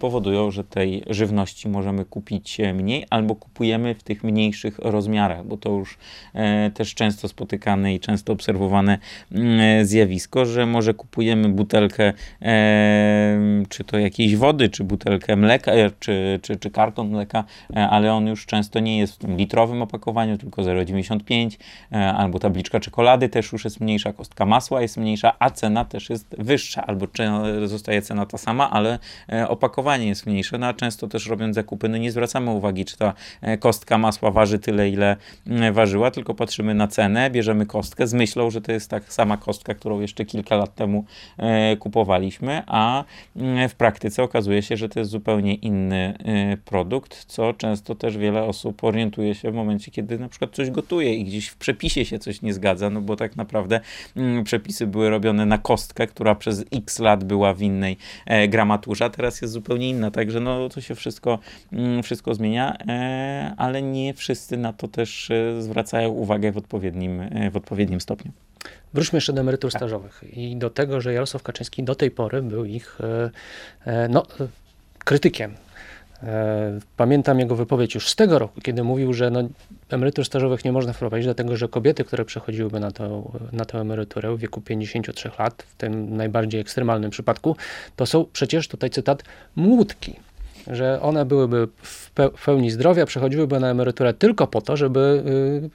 powodują, że tej żywności żywności możemy kupić mniej, albo kupujemy w tych mniejszych rozmiarach, bo to już e, też często spotykane i często obserwowane mm, zjawisko, że może kupujemy butelkę e, czy to jakiejś wody, czy butelkę mleka, e, czy, czy, czy karton mleka, e, ale on już często nie jest w tym litrowym opakowaniu, tylko 0,95, e, albo tabliczka czekolady też już jest mniejsza, kostka masła jest mniejsza, a cena też jest wyższa, albo zostaje cena ta sama, ale opakowanie jest mniejsze, no a często też robiąc zakupy, no nie zwracamy uwagi, czy ta kostka masła waży tyle, ile ważyła, tylko patrzymy na cenę, bierzemy kostkę z myślą, że to jest tak sama kostka, którą jeszcze kilka lat temu kupowaliśmy, a w praktyce okazuje się, że to jest zupełnie inny produkt, co często też wiele osób orientuje się w momencie, kiedy na przykład coś gotuje i gdzieś w przepisie się coś nie zgadza, no bo tak naprawdę mm, przepisy były robione na kostkę, która przez x lat była w innej e, gramaturze, a teraz jest zupełnie inna, także no to się wszystko, mm, wszystko zmienia, e, ale nie wszyscy na to też e, zwracają uwagę w odpowiednim, e, w odpowiednim stopniu. Wróćmy jeszcze do emerytur tak. stażowych i do tego, że Jarosław Kaczyński do tej pory był ich no, krytykiem pamiętam jego wypowiedź już z tego roku, kiedy mówił, że no, emerytur stażowych nie można wprowadzić, dlatego że kobiety, które przechodziłyby na, to, na tę emeryturę w wieku 53 lat, w tym najbardziej ekstremalnym przypadku, to są przecież, tutaj cytat, młódki. Że one byłyby w pełni zdrowia, przechodziłyby na emeryturę tylko po to, żeby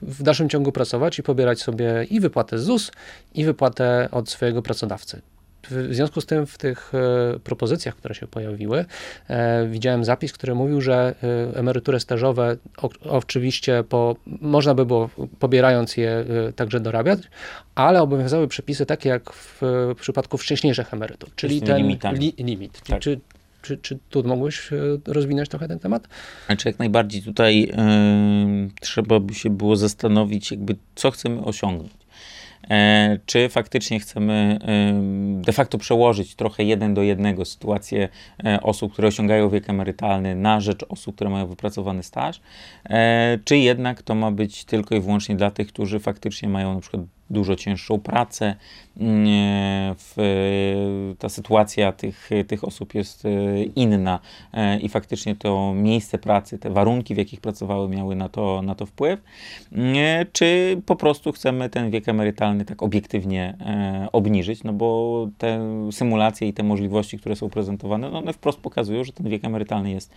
y, w dalszym ciągu pracować i pobierać sobie i wypłatę z ZUS, i wypłatę od swojego pracodawcy. W związku z tym w tych e, propozycjach, które się pojawiły, e, widziałem zapis, który mówił, że e, emerytury stażowe oczywiście po, można by było pobierając je także dorabiać, ale obowiązywały przepisy takie jak w przypadku wcześniejszych emerytur, czyli ten li, limit. Tak. Czy, czy, czy tu mógłbyś rozwinąć trochę ten temat? Znaczy jak najbardziej tutaj yy, trzeba by się było zastanowić, jakby co chcemy osiągnąć. E, czy faktycznie chcemy de facto przełożyć trochę jeden do jednego sytuację e, osób, które osiągają wiek emerytalny na rzecz osób, które mają wypracowany staż, e, czy jednak to ma być tylko i wyłącznie dla tych, którzy faktycznie mają na przykład dużo cięższą pracę. W, ta sytuacja tych, tych osób jest e, inna e, i faktycznie to miejsce pracy, te warunki, w jakich pracowały, miały na to, na to wpływ. Czy po prostu chcemy ten wiek emerytalny tak obiektywnie e, obniżyć, no bo te symulacje i te możliwości, które są prezentowane, no one wprost pokazują, że ten wiek emerytalny jest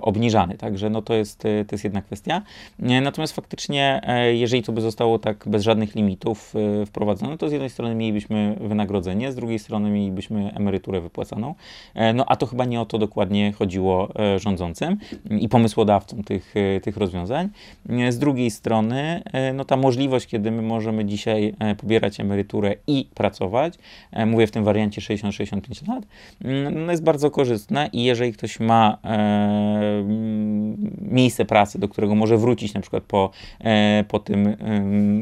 obniżany. Także no to jest, to jest jedna kwestia. Natomiast faktycznie, jeżeli to by zostało tak bez żadnych limitów, e, wprowadzono, to z jednej strony mielibyśmy wynagrodzenie, z drugiej strony mielibyśmy emeryturę wypłacaną. E, no a to chyba nie o to dokładnie chodziło e, rządzącym i pomysłodawcom tych, tych rozwiązań. Z drugiej strony, no ta możliwość, kiedy my możemy dzisiaj pobierać emeryturę i pracować, mówię w tym wariancie 60-65 lat, no jest bardzo korzystna i jeżeli ktoś ma miejsce pracy, do którego może wrócić na przykład po, po tym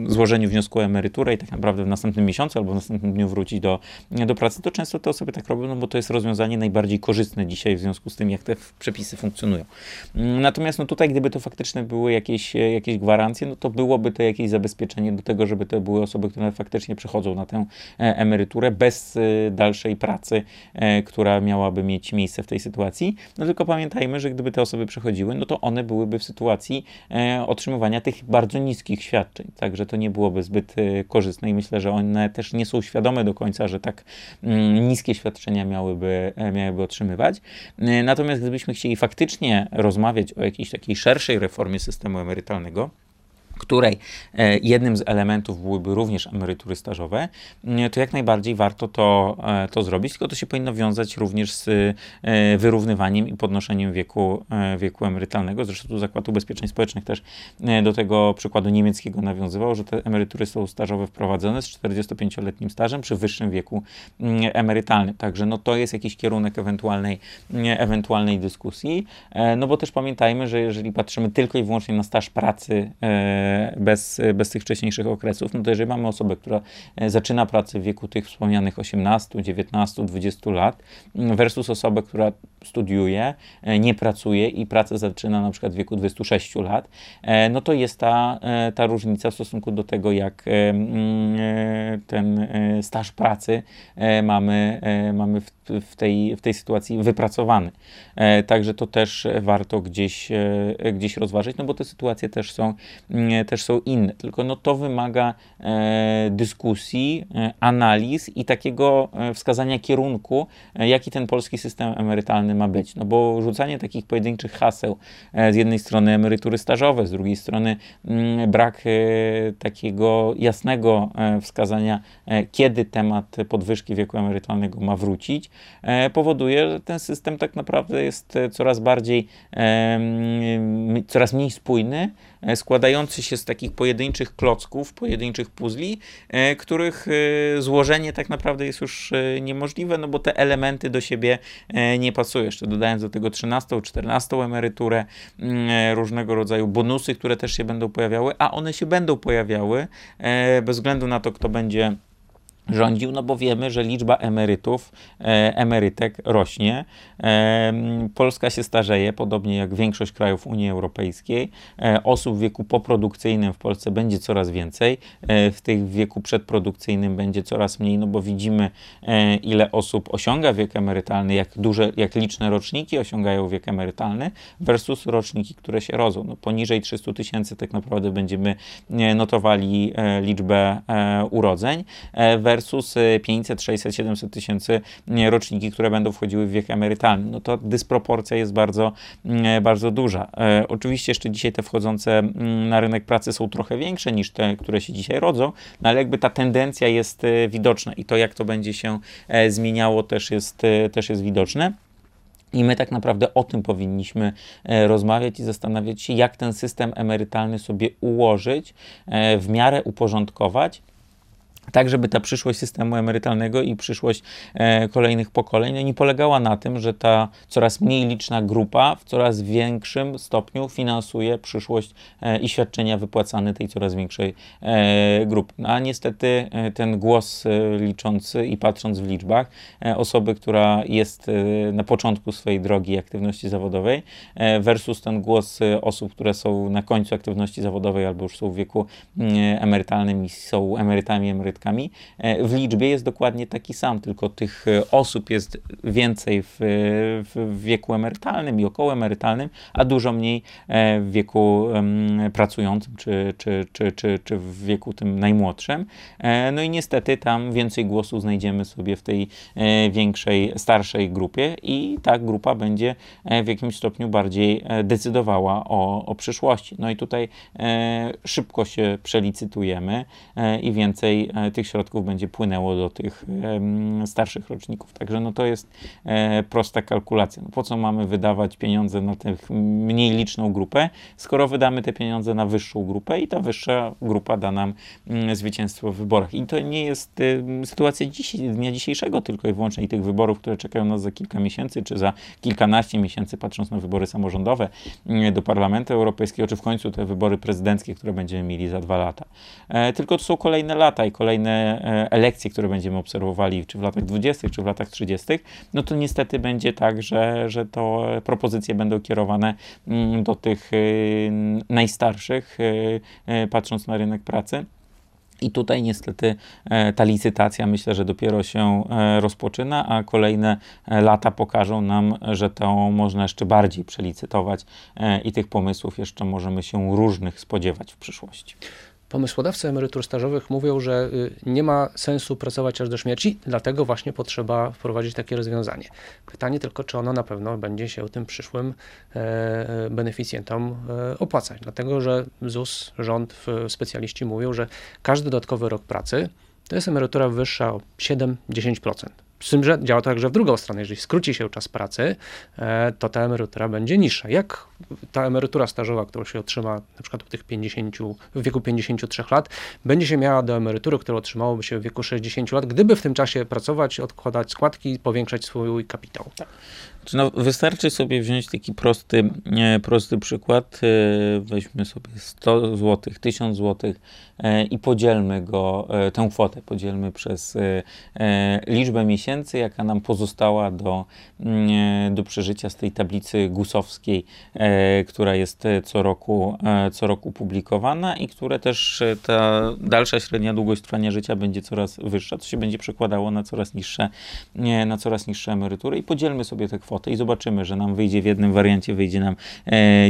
złożeniu wniosku o emeryturę i tak naprawdę w następnym miesiącu albo w następnym dniu wrócić do, do pracy, to często te osoby tak robią, no bo to jest rozwiązanie najbardziej korzystne dzisiaj w związku z tym, jak te przepisy funkcjonują. Natomiast no tutaj, gdyby to faktycznie były jakieś, jakieś gwarancje, no to byłoby to jakieś zabezpieczenie do tego, żeby to były osoby, które faktycznie przechodzą na tę e, emeryturę bez e, dalszej pracy, e, która miałaby mieć miejsce w tej sytuacji. No tylko pamiętajmy, że gdyby te osoby przechodziły, no to one byłyby w sytuacji otrzymywania tych bardzo niskich świadczeń. Także to nie byłoby zbyt korzystne i myślę, że one też nie są świadome do końca, że tak mm, niskie świadczenia miałyby, e, miałyby otrzymywać. Y, natomiast gdybyśmy chcieli faktycznie rozmawiać o jakiejś takiej szerszej reformie systemu emerytalnego, której e, jednym z elementów byłyby również emerytury stażowe, e, to jak najbardziej warto to, e, to zrobić, tylko to się powinno wiązać również z wyrównywaniem i podnoszeniem wieku, wieku emerytalnego. Zresztą tu Zakład Ubezpieczeń Społecznych też do tego przykładu niemieckiego nawiązywał, że te emerytury są stażowe wprowadzone z 45-letnim stażem przy wyższym wieku mm, emerytalnym. Także no to jest jakiś kierunek ewentualnej, ewentualnej dyskusji, no bo też pamiętajmy, że jeżeli patrzymy tylko i wyłącznie na staż pracy bez, bez tych wcześniejszych okresów, no to jeżeli mamy osobę, która e, zaczyna pracę w wieku tych wspomnianych 18, 19, 20 lat mm, versus osobę, która studiuje, e, nie pracuje i pracę zaczyna na przykład w wieku 26 lat, e, no to jest ta, ta różnica w stosunku do tego, jak mm, ten staż pracy mamy, mamy w, w, tej, w tej sytuacji wypracowany. Także to też warto gdzieś, gdzieś rozważyć, no bo te sytuacje też są mm, też są inne. Tylko no, to wymaga e, dyskusji, e, analiz i takiego e, wskazania kierunku, e, jaki ten polski system emerytalny ma być. No bo rzucanie takich pojedynczych haseł, e, z jednej strony emerytury stażowe, z drugiej strony mm, brak e, takiego jasnego wskazania, kiedy temat podwyżki wieku emerytalnego ma wrócić, e, powoduje, że ten system tak naprawdę jest coraz bardziej, coraz mniej spójny, składający się z takich pojedynczych klocków, pojedynczych puzli, których złożenie tak naprawdę jest już niemożliwe, no bo te elementy do siebie nie pasują. Jeszcze dodając do tego 13, 14 emeryturę, różnego rodzaju bonusy, które też się będą pojawiały, a one się będą pojawiały bez względu na to, kto będzie rządził, no bo wiemy, że liczba emerytów, e, emerytek rośnie. E, Polska się starzeje, podobnie jak większość krajów Unii Europejskiej. E, osób w wieku poprodukcyjnym w Polsce będzie coraz więcej, w tych w wieku przedprodukcyjnym będzie coraz mniej, no bo widzimy, ile osób osiąga wiek emerytalny, jak duże, jak liczne roczniki osiągają wiek emerytalny versus roczniki, które się rodzą. No, poniżej 300 tysięcy tak naprawdę będziemy notowali liczbę urodzeń versus 500, 600, 700 tysięcy roczniki, które będą wchodziły w wiek emerytalny. No to dysproporcja jest bardzo, mm, bardzo duża. E, oczywiście jeszcze dzisiaj te wchodzące mm, na rynek pracy są trochę większe niż te, które się dzisiaj rodzą, no ale jakby ta tendencja jest e, widoczna i to, jak to będzie się e, zmieniało, też jest, też jest widoczne. I my tak naprawdę o tym powinniśmy rozmawiać i zastanawiać się, jak ten system emerytalny sobie ułożyć, w miarę uporządkować, tak żeby ta przyszłość systemu emerytalnego i przyszłość e, kolejnych pokoleń nie polegała na tym, że ta coraz mniej liczna grupa w coraz większym stopniu finansuje przyszłość e, i świadczenia wypłacane tej coraz większej e, grupy. No, a niestety e, ten głos e, liczący i patrząc w liczbach e, osoby, która jest na początku swojej drogi aktywności zawodowej versus ten głos osób, które są na końcu aktywności zawodowej albo już są w wieku mm, emerytalnym i są emerytami, emerytami E, w liczbie jest dokładnie taki sam, tylko tych e, osób jest więcej w, w wieku emerytalnym i okołoemerytalnym, a dużo mniej e, w wieku pracującym czy, czy, czy, czy, czy w wieku tym najmłodszym. No i niestety tam więcej głosów znajdziemy sobie w tej większej, starszej grupie i ta grupa będzie w jakimś stopniu bardziej decydowała o, o przyszłości. No i tutaj szybko się przelicytujemy i więcej tych środków będzie płynęło do tych starszych roczników. Także no to jest e, prosta kalkulacja. No po co mamy wydawać pieniądze na tę mniej liczną grupę, skoro wydamy te pieniądze na wyższą grupę i ta wyższa grupa da nam mm, zwycięstwo w wyborach. I to nie jest sytuacja dziś, dnia dzisiejszego tylko i wyłącznie i tych wyborów, które czekają nas za kilka miesięcy, czy za kilkanaście miesięcy, patrząc na wybory samorządowe mm, do Parlamentu Europejskiego, czy w końcu te wybory prezydenckie, które będziemy mieli za dwa lata. E, tylko to są kolejne lata i kolejne kolejne e, elekcje, które będziemy obserwowali, czy w latach 20., czy w latach 30., no to niestety będzie tak, że, że to propozycje będą kierowane mm, do tych e, najstarszych, e, patrząc na rynek pracy. I tutaj niestety ta licytacja myślę, że dopiero się rozpoczyna, a kolejne lata pokażą nam, że to można jeszcze bardziej przelicytować i tych pomysłów jeszcze możemy się różnych spodziewać w przyszłości. Pomysłodawcy emerytur stażowych mówią, że y, nie ma sensu pracować aż do śmierci, dlatego właśnie potrzeba wprowadzić takie rozwiązanie. Pytanie tylko, czy ono na pewno będzie się tym przyszłym e, e, beneficjentom e, opłacać, dlatego że ZUS, rząd, specjaliści mówią, że każdy dodatkowy rok pracy to jest emerytura wyższa o 7-10%. Z tym, że działa to także w drugą stronę. Jeżeli skróci się czas pracy, to ta emerytura będzie niższa. Jak ta emerytura stażowa, którą się otrzyma na przykład w tych 50, w wieku 53 lat, będzie się miała do emerytury, którą otrzymałoby się w wieku 60 lat, gdyby w tym czasie pracować, odkładać składki, powiększać swój kapitał. Tak. No, wystarczy sobie wziąć taki prosty, prosty przykład. E, weźmy sobie 100 zł, 1000 zł i podzielmy go, e, tę kwotę podzielmy przez e, liczbę miesięcy, jaka nam pozostała do, mm, do przeżycia z tej tablicy gusowskiej, która jest co roku, co roku publikowana i które też ta dalsza średnia długość trwania życia będzie coraz wyższa, to się będzie przekładało na coraz niższe, na coraz niższe emerytury i podzielmy sobie te kwoty i zobaczymy, że nam wyjdzie w jednym wariancie wyjdzie nam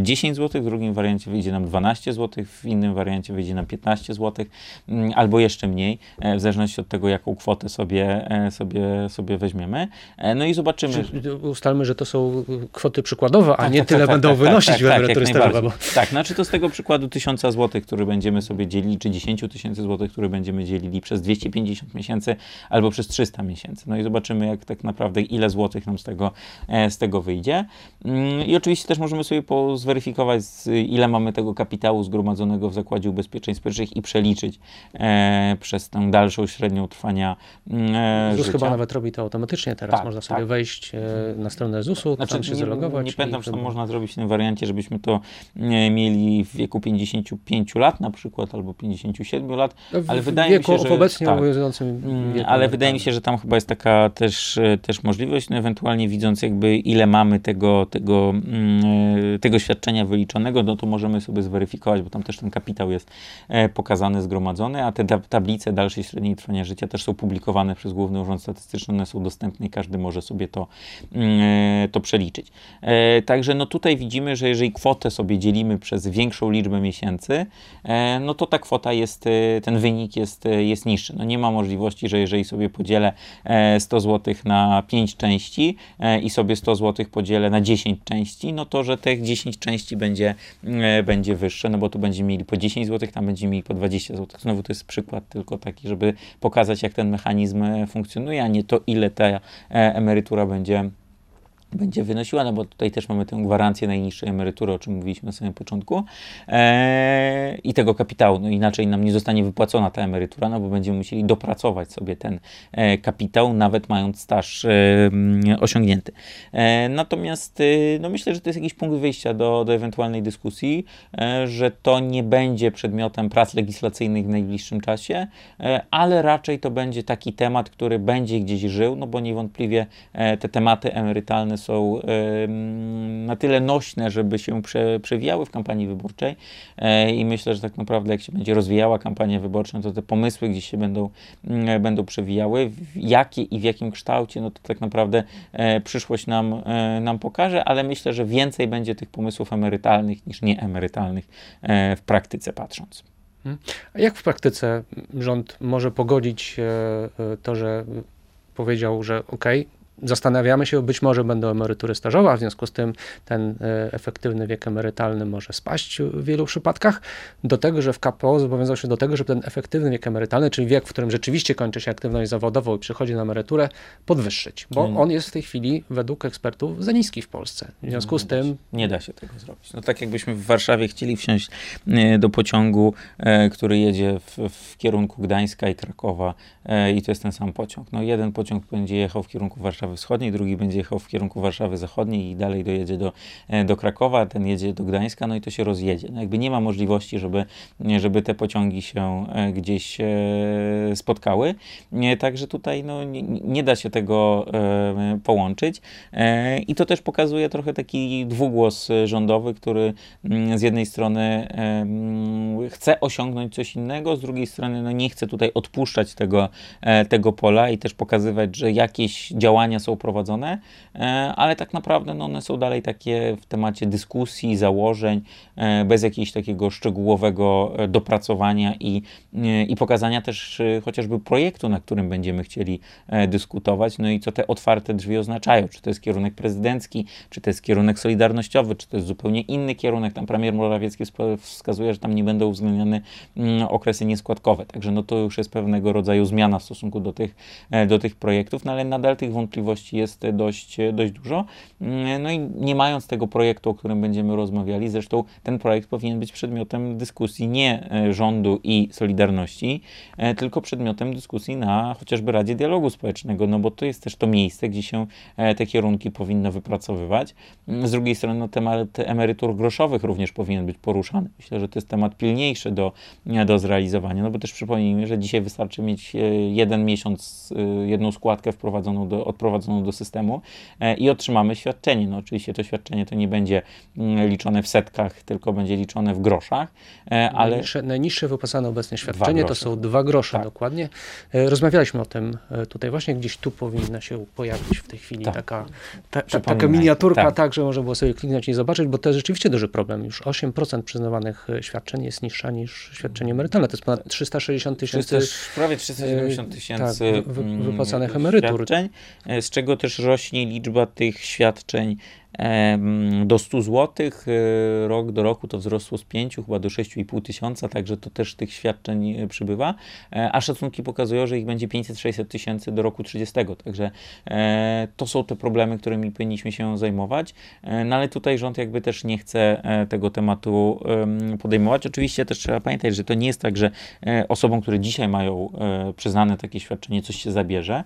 10 zł, w drugim wariancie wyjdzie nam 12 zł, w innym wariancie wyjdzie nam 15 zł mm, albo jeszcze mniej, e, w zależności od tego, jaką kwotę sobie, e, sobie, sobie weźmiemy. E, no i zobaczymy. Ustalmy, że to są kwoty przykładowe, a tak, nie tak, tyle tak, będą tak, tak wynosić tak, w tak, emerytury jak stażowe. Bo... Tak, znaczy to z tego przykładu 1000 zł, który będziemy sobie dzielili, czy 10 tysięcy złotych, które będziemy dzielili przez 250 miesięcy albo przez 300 miesięcy. No i zobaczymy, jak tak naprawdę ile złotych nam z tego, e, z tego wyjdzie. Mm, I oczywiście też możemy sobie zweryfikować, ile mamy tego kapitału zgromadzonego w Zakładzie Ubezpieczeń Społecznych i przeliczyć e, przez tę dalszą średnią trwania mm, e, ZUS życia. chyba nawet robi to automatycznie teraz. Tak, Można sobie tak. wejść na stronę ZUS-u, Znaczy, tam się nie, zalogować. nie pamiętam, czy to wtedy- można zrobić w tym wariancie, żebyśmy to e, mieli w wieku 55 lat na przykład, albo 57 lat, w ale wydaje mi wieku, się, że- w obecnie tak. obowiązującym Mm, wieku Ale wydaje mi się, że tam chyba jest taka też, e, też możliwość, no ewentualnie widząc jakby ile mamy tego, tego, mm, e, tego świadczenia wyliczonego, no to możemy sobie zweryfikować, bo tam też ten kapitał jest pokazany, zgromadzony, a te ta- tablice dalszej średniej trwania życia też są publikowane przez Główny Urząd Statystyczny, one są dostępne i każdy może sobie to, mm, to przeliczyć. Także no tutaj widzimy, że jeżeli kwotę sobie dzielimy przez większą liczbę miesięcy, e, no to ta kwota jest, e, ten wynik jest, e, jest niższy. No nie ma możliwości, że jeżeli sobie podzielę e, 100 zł na 5 części i sobie 100 zł podzielę na 10 części, no to, że tych 10 części będzie, będzie wyższe, no bo tu będziemy mieli po 10 zł, tam będziemy mieli po 20 zł. Znowu to jest przykład tylko taki, żeby pokazać, jak ten mechanizm funkcjonuje, a nie to, ile ta emerytura będzie będzie wynosiła, no bo tutaj też mamy tę gwarancję najniższej emerytury, o czym mówiliśmy na samym początku, eee, i tego kapitału. No inaczej nam nie zostanie wypłacona ta emerytura, no bo będziemy musieli dopracować sobie ten e, kapitał, nawet mając staż e, osiągnięty. E, natomiast e, no myślę, że to jest jakiś punkt wyjścia do, do ewentualnej dyskusji, e, że to nie będzie przedmiotem prac legislacyjnych w najbliższym czasie, e, ale raczej to będzie taki temat, który będzie gdzieś żył, no bo niewątpliwie e, te tematy emerytalne są na tyle nośne, żeby się prze, przewijały w kampanii wyborczej e, i myślę, że tak naprawdę jak się będzie rozwijała kampania wyborcza, to te pomysły gdzieś się będą, mm, będą przewijały. Jakie i w jakim kształcie, no to tak naprawdę e, przyszłość nam, e, nam pokaże, ale myślę, że więcej będzie tych pomysłów emerytalnych niż nieemerytalnych e, w praktyce patrząc. A jak w praktyce rząd może pogodzić e, e, to, że powiedział, że okej, zastanawiamy się, być może będą emerytury stażowe, a w związku z tym ten e, efektywny wiek emerytalny może spaść w wielu przypadkach, do tego, że w KPO zobowiązał się do tego, żeby ten efektywny wiek emerytalny, czyli wiek, w którym rzeczywiście kończy się aktywność zawodową i przychodzi na emeryturę, podwyższyć, bo Mm. on jest w tej chwili według ekspertów za niski w Polsce. W związku z da tym Nie da się tego zrobić. No tak jakbyśmy w Warszawie chcieli wsiąść e, do pociągu, e, który jedzie w, w kierunku Gdańska i Krakowa i to jest ten sam pociąg. No jeden pociąg będzie jechał w kierunku Warszawy Wschodniej, drugi będzie jechał w kierunku Warszawy Zachodniej i dalej dojedzie do, e, do Krakowa, ten jedzie do Gdańska, no i to się rozjedzie. No jakby nie ma możliwości, żeby, żeby te pociągi się e, gdzieś e, spotkały. Także tutaj no, nie, nie da się tego połączyć. I to też pokazuje trochę taki dwugłos rządowy, który mm, z jednej strony mm, chce osiągnąć coś innego, z drugiej strony no, nie chce tutaj odpuszczać tego, tego pola i też pokazywać, że jakieś działania są prowadzone, e, ale tak naprawdę no, one są dalej takie w temacie dyskusji, założeń, e, bez jakiegoś takiego szczegółowego e, dopracowania i, i pokazania też chociażby projektu, na którym będziemy chcieli dyskutować, no i co te otwarte drzwi oznaczają, czy to jest kierunek prezydencki, czy to jest kierunek solidarnościowy, czy to jest zupełnie inny kierunek, tam premier Morawiecki wskazuje, że tam nie będą uwzględniane mm, okresy nieskładkowe, także no to już jest pewnego rodzaju zmiana w stosunku do tych, do tych projektów, no ale nadal tych wątpliwości jest e, dość, dość dużo, Mm, no i nie mając tego projektu, o którym będziemy rozmawiali, zresztą ten projekt powinien być przedmiotem dyskusji nie e, rządu i Solidarności, e, tylko przedmiotem dyskusji na chociażby Radzie Dialogu Społecznego, no bo to jest też to miejsce, gdzie się e, te kierunki powinno wypracowywać. Mm, Z drugiej strony no, temat emerytur groszowych również powinien być poruszany. Myślę, że to jest temat pilniejszy do, do zrealizowania, no bo też przypomnijmy, że dzisiaj wystarczy mieć jeden miesiąc, jedną składkę wprowadzoną do, odprowadzoną do systemu e, i otrzymamy świadczenie. No oczywiście to świadczenie to nie będzie mm, liczone w setkach, tylko będzie liczone w groszach, e, ale Najniższe, najniższe wypłacane obecnie świadczenie to są dwa grosze Tak. dokładnie. E, Rozmawialiśmy o tym tutaj właśnie, gdzieś tu powinna się pojawić w tej chwili Tak. taka, ta, ta, taka miniaturka, Tak. tak. że można było sobie kliknąć i zobaczyć, bo to jest rzeczywiście duży problem. Już 8% przyznawanych świadczeń jest niższa niż świadczenie emerytalne. To jest ponad 360 tysięcy 300, prawie 370 e, tysięcy tak, wy- wy- mm, wypłacanych emerytur. Świadczeń, z czego też rośnie liczba tych świadczeń do 100 zł, e, rok do roku to wzrosło z 5 chyba do 6,5 tysiąca, także to też tych świadczeń e, przybywa, e, a szacunki pokazują, że ich będzie 500-600 tysięcy do roku 30, także e, to są te problemy, którymi powinniśmy się zajmować, e, no ale tutaj rząd jakby też nie chce tego tematu em, podejmować. Oczywiście też trzeba pamiętać, że to nie jest tak, że osobom, które dzisiaj mają przyznane takie świadczenie, coś się zabierze,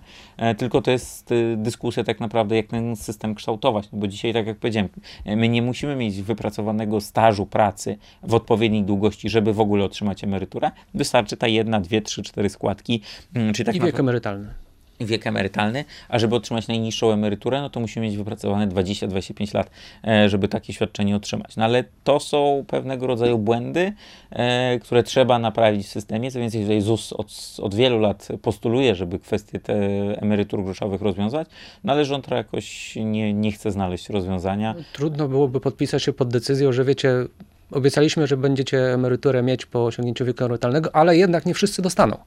tylko to jest dyskusja tak naprawdę, jak ten system kształtować, no bo dzisiaj, tak jak powiedziałem, my nie musimy mieć wypracowanego stażu pracy w odpowiedniej długości, żeby w ogóle otrzymać emeryturę. Wystarczy ta jedna, dwie, trzy, cztery składki, mm, czy tak I wiek emerytalny. Wiek emerytalny, a żeby otrzymać najniższą emeryturę, no to musimy mieć wypracowane 20-25 lat, e, żeby takie świadczenie otrzymać. No ale to są pewnego rodzaju błędy, e, które trzeba naprawić w systemie, co więcej tutaj ZUS od, od wielu lat postuluje, żeby kwestie te emerytur groszowych rozwiązać, no ale rząd jakoś nie, nie chce znaleźć rozwiązania. Trudno byłoby podpisać się pod decyzją, że wiecie, obiecaliśmy, że będziecie emeryturę mieć po osiągnięciu wieku emerytalnego, ale jednak nie wszyscy dostaną.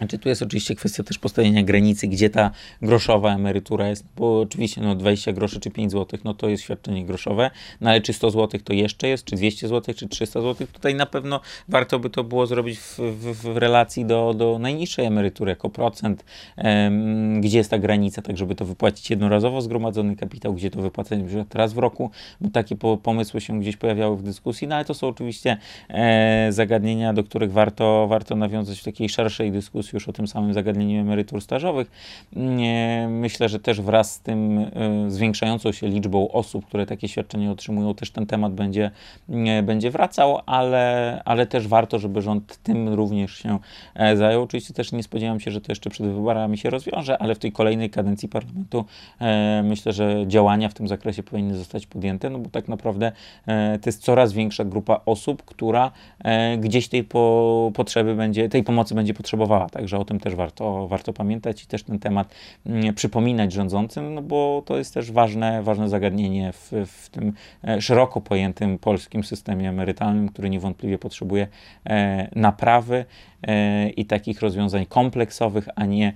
Znaczy, tu jest oczywiście kwestia też postawienia granicy, gdzie ta groszowa emerytura jest, bo oczywiście no 20 groszy czy 5 zł, no to jest świadczenie groszowe, no ale czy 100 zł to jeszcze jest, czy 200 zł, czy 300 zł, tutaj na pewno warto by to było zrobić w, w, w relacji do, do najniższej emerytury jako procent, em, gdzie jest ta granica, tak żeby to wypłacić jednorazowo zgromadzony kapitał, gdzie to wypłacać na przykład raz w roku, bo takie po, pomysły się gdzieś pojawiały w dyskusji, no ale to są oczywiście e, zagadnienia, do których warto, warto nawiązać w takiej szerszej dyskusji już o tym samym zagadnieniu emerytur stażowych. Nie, myślę, że też wraz z tym e, zwiększającą się liczbą osób, które takie świadczenia otrzymują, też ten temat będzie, nie, będzie wracał, ale, ale też warto, żeby rząd tym również się e, zajął. Oczywiście też nie spodziewam się, że to jeszcze przed wyborami się rozwiąże, ale w tej kolejnej kadencji parlamentu e, myślę, że działania w tym zakresie powinny zostać podjęte, no bo tak naprawdę e, to jest coraz większa grupa osób, która e, gdzieś tej po, potrzeby będzie, tej pomocy będzie potrzebowała. Także o tym też warto, warto pamiętać i też ten temat mm, przypominać rządzącym, no bo to jest też ważne, ważne zagadnienie w, w tym e, szeroko pojętym polskim systemie emerytalnym, który niewątpliwie potrzebuje e, naprawy e, i takich rozwiązań kompleksowych, a nie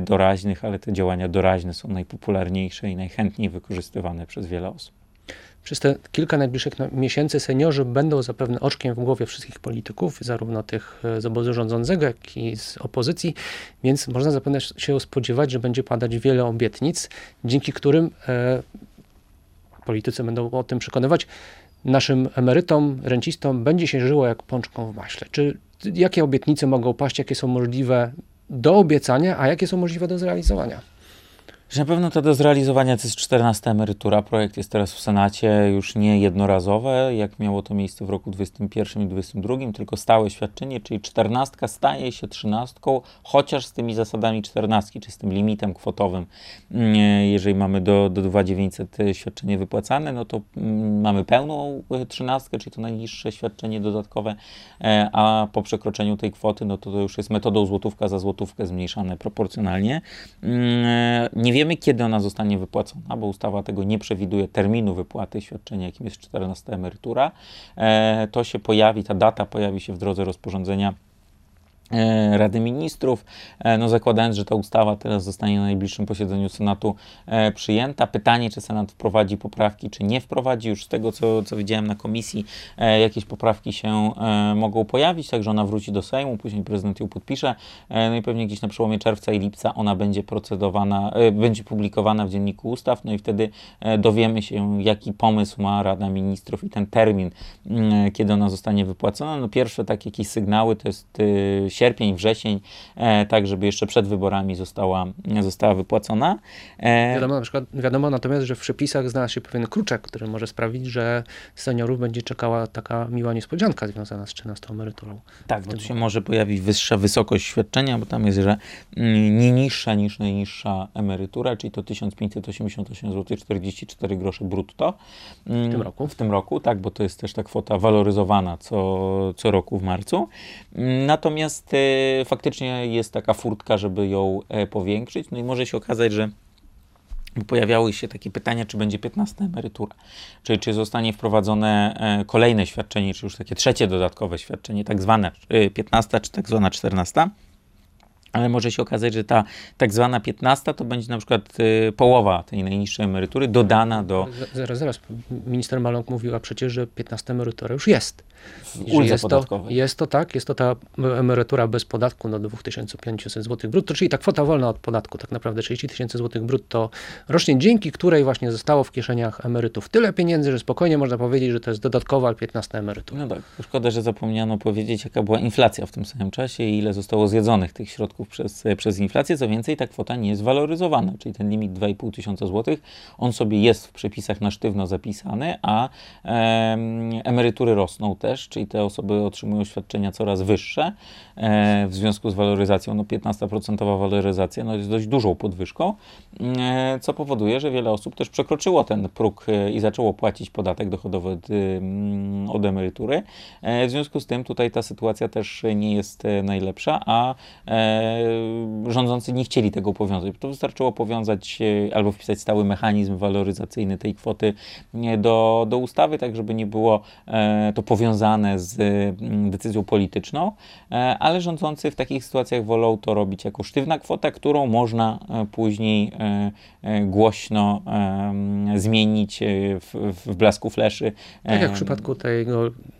doraźnych, ale te działania doraźne są najpopularniejsze i najchętniej wykorzystywane przez wiele osób. Przez te kilka najbliższych na- miesięcy seniorzy będą zapewne oczkiem w głowie wszystkich polityków, zarówno tych e, z obozu rządzącego, jak i z opozycji, więc można zapewne się spodziewać, że będzie padać wiele obietnic, dzięki którym e, politycy będą o tym przekonywać, naszym emerytom, rencistom będzie się żyło jak pączką w maśle. Czy jakie obietnice mogą paść, jakie są możliwe do obiecania, a jakie są możliwe do zrealizowania? Że na pewno to do zrealizowania to jest 14 emerytura. Projekt jest teraz w Senacie już nie jednorazowe, jak miało to miejsce w roku 2021 i 2022, tylko stałe świadczenie, czyli 14 staje się 13, chociaż z tymi zasadami 14, czy z tym limitem kwotowym. Mm, Jeżeli mamy do, do 2900 świadczenie wypłacane, no to mm, mamy pełną e, 13, czyli to najniższe świadczenie dodatkowe, e, a po przekroczeniu tej kwoty, no to to już jest metodą złotówka za złotówkę zmniejszane proporcjonalnie. Mm, Nie wiemy, kiedy ona zostanie wypłacona, bo ustawa tego nie przewiduje terminu wypłaty świadczenia, jakim jest 14 emerytura. E, To się pojawi, ta data pojawi się w drodze rozporządzenia Rady Ministrów, e, no zakładając, że ta ustawa teraz zostanie na najbliższym posiedzeniu Senatu e, przyjęta. Pytanie, czy Senat wprowadzi poprawki, czy nie wprowadzi. Już z tego, co, co widziałem na komisji, e, jakieś poprawki się e, mogą pojawić, także ona wróci do Sejmu, później prezydent ją podpisze, e, no i pewnie gdzieś na przełomie czerwca i lipca ona będzie procedowana, e, będzie publikowana w Dzienniku Ustaw, no i wtedy e, dowiemy się, jaki pomysł ma Rada Ministrów i ten termin, mm, kiedy ona zostanie wypłacona. No pierwsze takie jakieś sygnały to jest e, sierpień, wrzesień, e, tak żeby jeszcze przed wyborami została, została wypłacona. E, Wiadomo, na przykład, wiadomo natomiast, że w przepisach znalazł się pewien kruczek, który może sprawić, że seniorów będzie czekała taka miła niespodzianka związana z 13 emeryturą. Tak, no tu się może pojawić wyższa wysokość świadczenia, bo tam jest, że mm, nie niższa niż najniższa emerytura, czyli to 1588 zł 44 grosze brutto. Mm, W tym roku. W tym roku, tak, bo to jest też ta kwota waloryzowana co, co roku w marcu. Natomiast e, faktycznie jest taka furtka, żeby ją e, powiększyć. No i może się okazać, że pojawiały się takie pytania, czy będzie 15 emerytura, czyli czy zostanie wprowadzone e, kolejne świadczenie, czy już takie trzecie dodatkowe świadczenie, tak zwane e, 15 czy tak zwana 14. ale może się okazać, że ta tak zwana 15 to będzie na przykład y, połowa tej najniższej emerytury dodana do Zaraz, zaraz. Minister Maląg mówił, a przecież, że 15 emerytura już jest. Uldze jest to, jest to tak, jest to ta emerytura bez podatku do 2500 zł brutto, czyli ta kwota wolna od podatku, tak naprawdę 30 tysięcy złotych brutto rocznie, dzięki której właśnie zostało w kieszeniach emerytów tyle pieniędzy, że spokojnie można powiedzieć, że to jest dodatkowa 15 emerytura. No tak, szkoda, że zapomniano powiedzieć, jaka była inflacja w tym samym czasie i ile zostało zjedzonych tych środków przez, przez inflację. Co więcej, ta kwota nie jest waloryzowana, czyli ten limit 2,5 tysiąca złotych, on sobie jest w przepisach na sztywno zapisany, a em, emerytury rosną też, czyli te osoby otrzymują świadczenia coraz wyższe e, w związku z waloryzacją. No 15% waloryzacja no, jest dość dużą podwyżką, e, co powoduje, że wiele osób też przekroczyło ten próg e, i zaczęło płacić podatek dochodowy od, ym, od emerytury. E, W związku z tym tutaj ta sytuacja też nie jest e, najlepsza, a e, rządzący nie chcieli tego powiązać. To wystarczyło powiązać e, albo wpisać stały mechanizm waloryzacyjny tej kwoty e, do, do ustawy, tak żeby nie było e, to powiązane z mm, decyzją polityczną, e, ale rządzący w takich sytuacjach wolą to robić jako sztywna kwota, którą można e, później e, e, głośno em, zmienić e, w, w blasku fleszy. Tak jak w przypadku tego mm, mm, mm,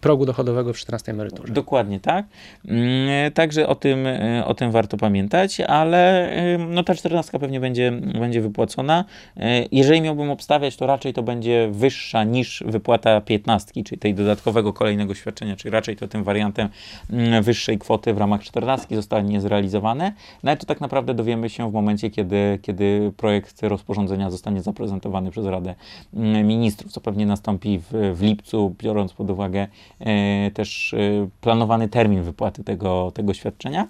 progu dochodowego w 14 emeryturze. Dokładnie tak. Mm, Także o tym, e, o tym warto pamiętać, ale e, no ta 14 pewnie będzie, będzie wypłacona. E, Jeżeli miałbym obstawiać, to raczej to będzie wyższa niż wypłata 15, czyli tej dodatkowego kolejnego świadczenia, czyli raczej to tym wariantem mm, wyższej kwoty w ramach 14 zostanie zrealizowane. No ale to tak naprawdę dowiemy się w momencie, kiedy, kiedy projekt rozporządzenia zostanie zaprezentowany przez Radę mm, Ministrów, co pewnie nastąpi w, w lipcu, biorąc pod uwagę e, też e, planowany termin wypłaty tego, tego świadczenia.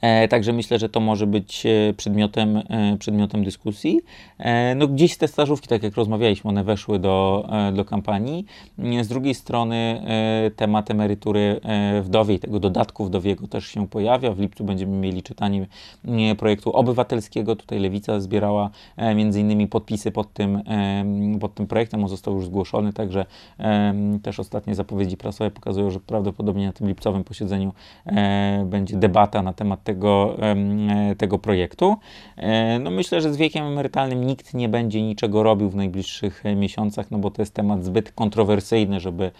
E, Także myślę, że to może być e, przedmiotem, e, przedmiotem dyskusji. No gdzieś te stażówki, tak jak rozmawialiśmy, one weszły do, do kampanii. Z drugiej strony temat emerytury wdowiej, tego dodatku wdowiego też się pojawia. W lipcu będziemy mieli czytanie projektu obywatelskiego. Tutaj Lewica zbierała między innymi podpisy pod tym, pod tym projektem. On został już zgłoszony, także też ostatnie zapowiedzi prasowe pokazują, że prawdopodobnie na tym lipcowym posiedzeniu będzie debata na temat tego, e, tego projektu. E, No myślę, że z wiekiem emerytalnym nikt nie będzie niczego robił w najbliższych e, miesiącach, no bo to jest temat zbyt kontrowersyjny, żeby,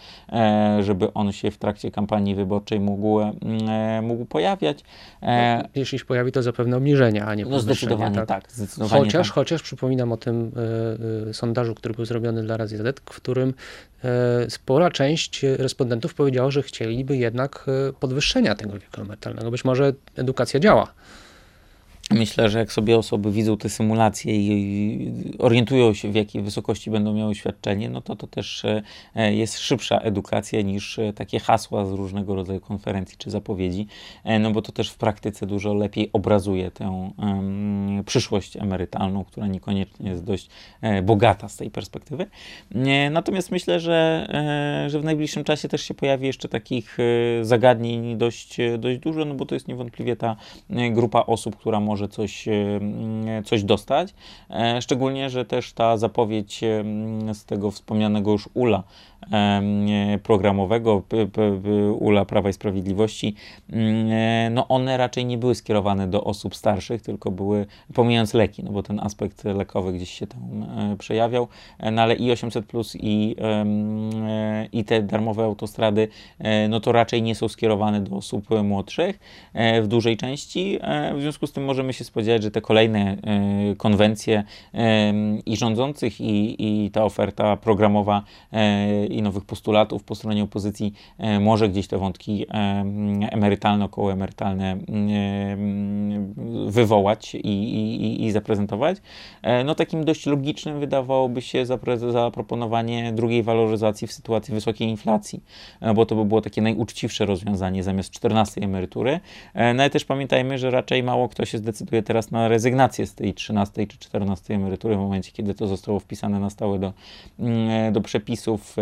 żeby on się w trakcie kampanii wyborczej mógł, mógł pojawiać. E, Jeśli się pojawi, to zapewne obniżenia, a nie No zdecydowanie tak. Zdecydowanie Chociaż, tak. chociaż przypominam o tym sondażu, który był zrobiony dla Radia Z, w którym spora część respondentów powiedziała, że chcieliby jednak e, podwyższenia tego wieku emerytalnego. Być może edukacja działa. Myślę, że jak sobie osoby widzą te symulacje i orientują się, w jakiej wysokości będą miały świadczenie, no to to też e, jest szybsza edukacja niż e, takie hasła z różnego rodzaju konferencji czy zapowiedzi, e, no bo to też w praktyce dużo lepiej obrazuje tę przyszłość emerytalną, która niekoniecznie jest dość e, bogata z tej perspektywy. E, Natomiast myślę, że, e, że w najbliższym czasie też się pojawi jeszcze takich e, zagadnień dość, e, dość dużo, no bo to jest niewątpliwie ta e, grupa osób, która może coś, e, mm, coś dostać. E, Szczególnie, że też ta zapowiedź e, mm, z tego wspomnianego już ULA programowego, ULA Prawa i Sprawiedliwości, mm, e, no one raczej nie były skierowane do osób starszych, tylko były, pomijając leki, no bo ten aspekt lekowy gdzieś się tam e, przejawiał, e, no ale i 800 plus i, i te darmowe autostrady, no to raczej nie są skierowane do osób młodszych w dużej części. W związku z tym możemy się spodziewać, że te kolejne konwencje i rządzących, i, i ta oferta programowa i nowych postulatów po stronie opozycji e, może gdzieś te wątki em, emerytalne, okołoemerytalne em, wywołać i, i, i- zaprezentować. E, No takim dość logicznym wydawałoby się zaproponowanie drugiej waloryzacji w sytuacji wysokiej inflacji, e, bo to by było takie najuczciwsze rozwiązanie zamiast 14 emerytury. E, No ale też pamiętajmy, że raczej mało kto się zdecyduje teraz na rezygnację z tej 13 czy 14 emerytury w momencie, kiedy to zostało wpisane na stałe do, mm, do przepisów e,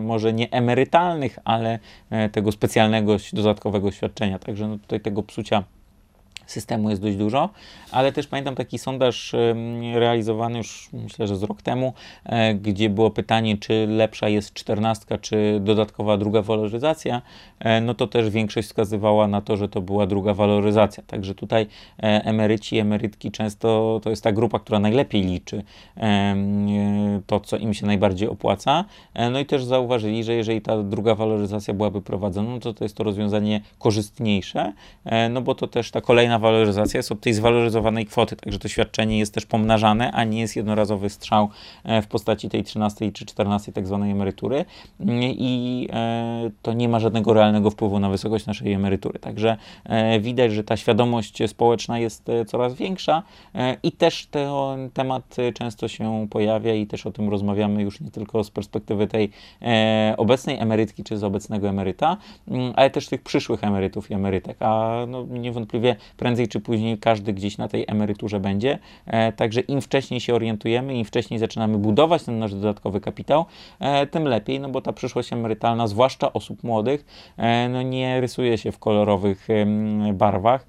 może nie emerytalnych, ale e, tego specjalnego, dodatkowego świadczenia. Także no tutaj tego psucia systemu jest dość dużo, ale też pamiętam taki sondaż realizowany już myślę, że z rok temu, e, gdzie było pytanie, czy lepsza jest czternastka, czy dodatkowa druga waloryzacja, e, no to też większość wskazywała na to, że to była druga waloryzacja. Także tutaj e, emeryci, emerytki często to jest ta grupa, która najlepiej liczy to, co im się najbardziej opłaca. No i też zauważyli, że jeżeli ta druga waloryzacja byłaby prowadzona, no to to jest to rozwiązanie korzystniejsze, no bo to też ta kolejna waloryzacja jest od tej zwaloryzowanej kwoty, także to świadczenie jest też pomnażane, a nie jest jednorazowy strzał e, w postaci tej 13 czy 14 tak zwanej emerytury i e, to nie ma żadnego realnego wpływu na wysokość naszej emerytury. Także e, widać, że ta świadomość społeczna jest coraz większa i też ten temat często się pojawia i też o tym rozmawiamy już nie tylko z perspektywy tej obecnej emerytki czy z obecnego emeryta, ale też tych przyszłych emerytów i emerytek. A no, niewątpliwie prędzej czy później każdy gdzieś na tej emeryturze będzie. E, także im wcześniej się orientujemy, im wcześniej zaczynamy budować ten nasz dodatkowy kapitał, e, tym lepiej, no bo ta przyszłość emerytalna, zwłaszcza osób młodych, e, no nie rysuje się w kolorowych barwach,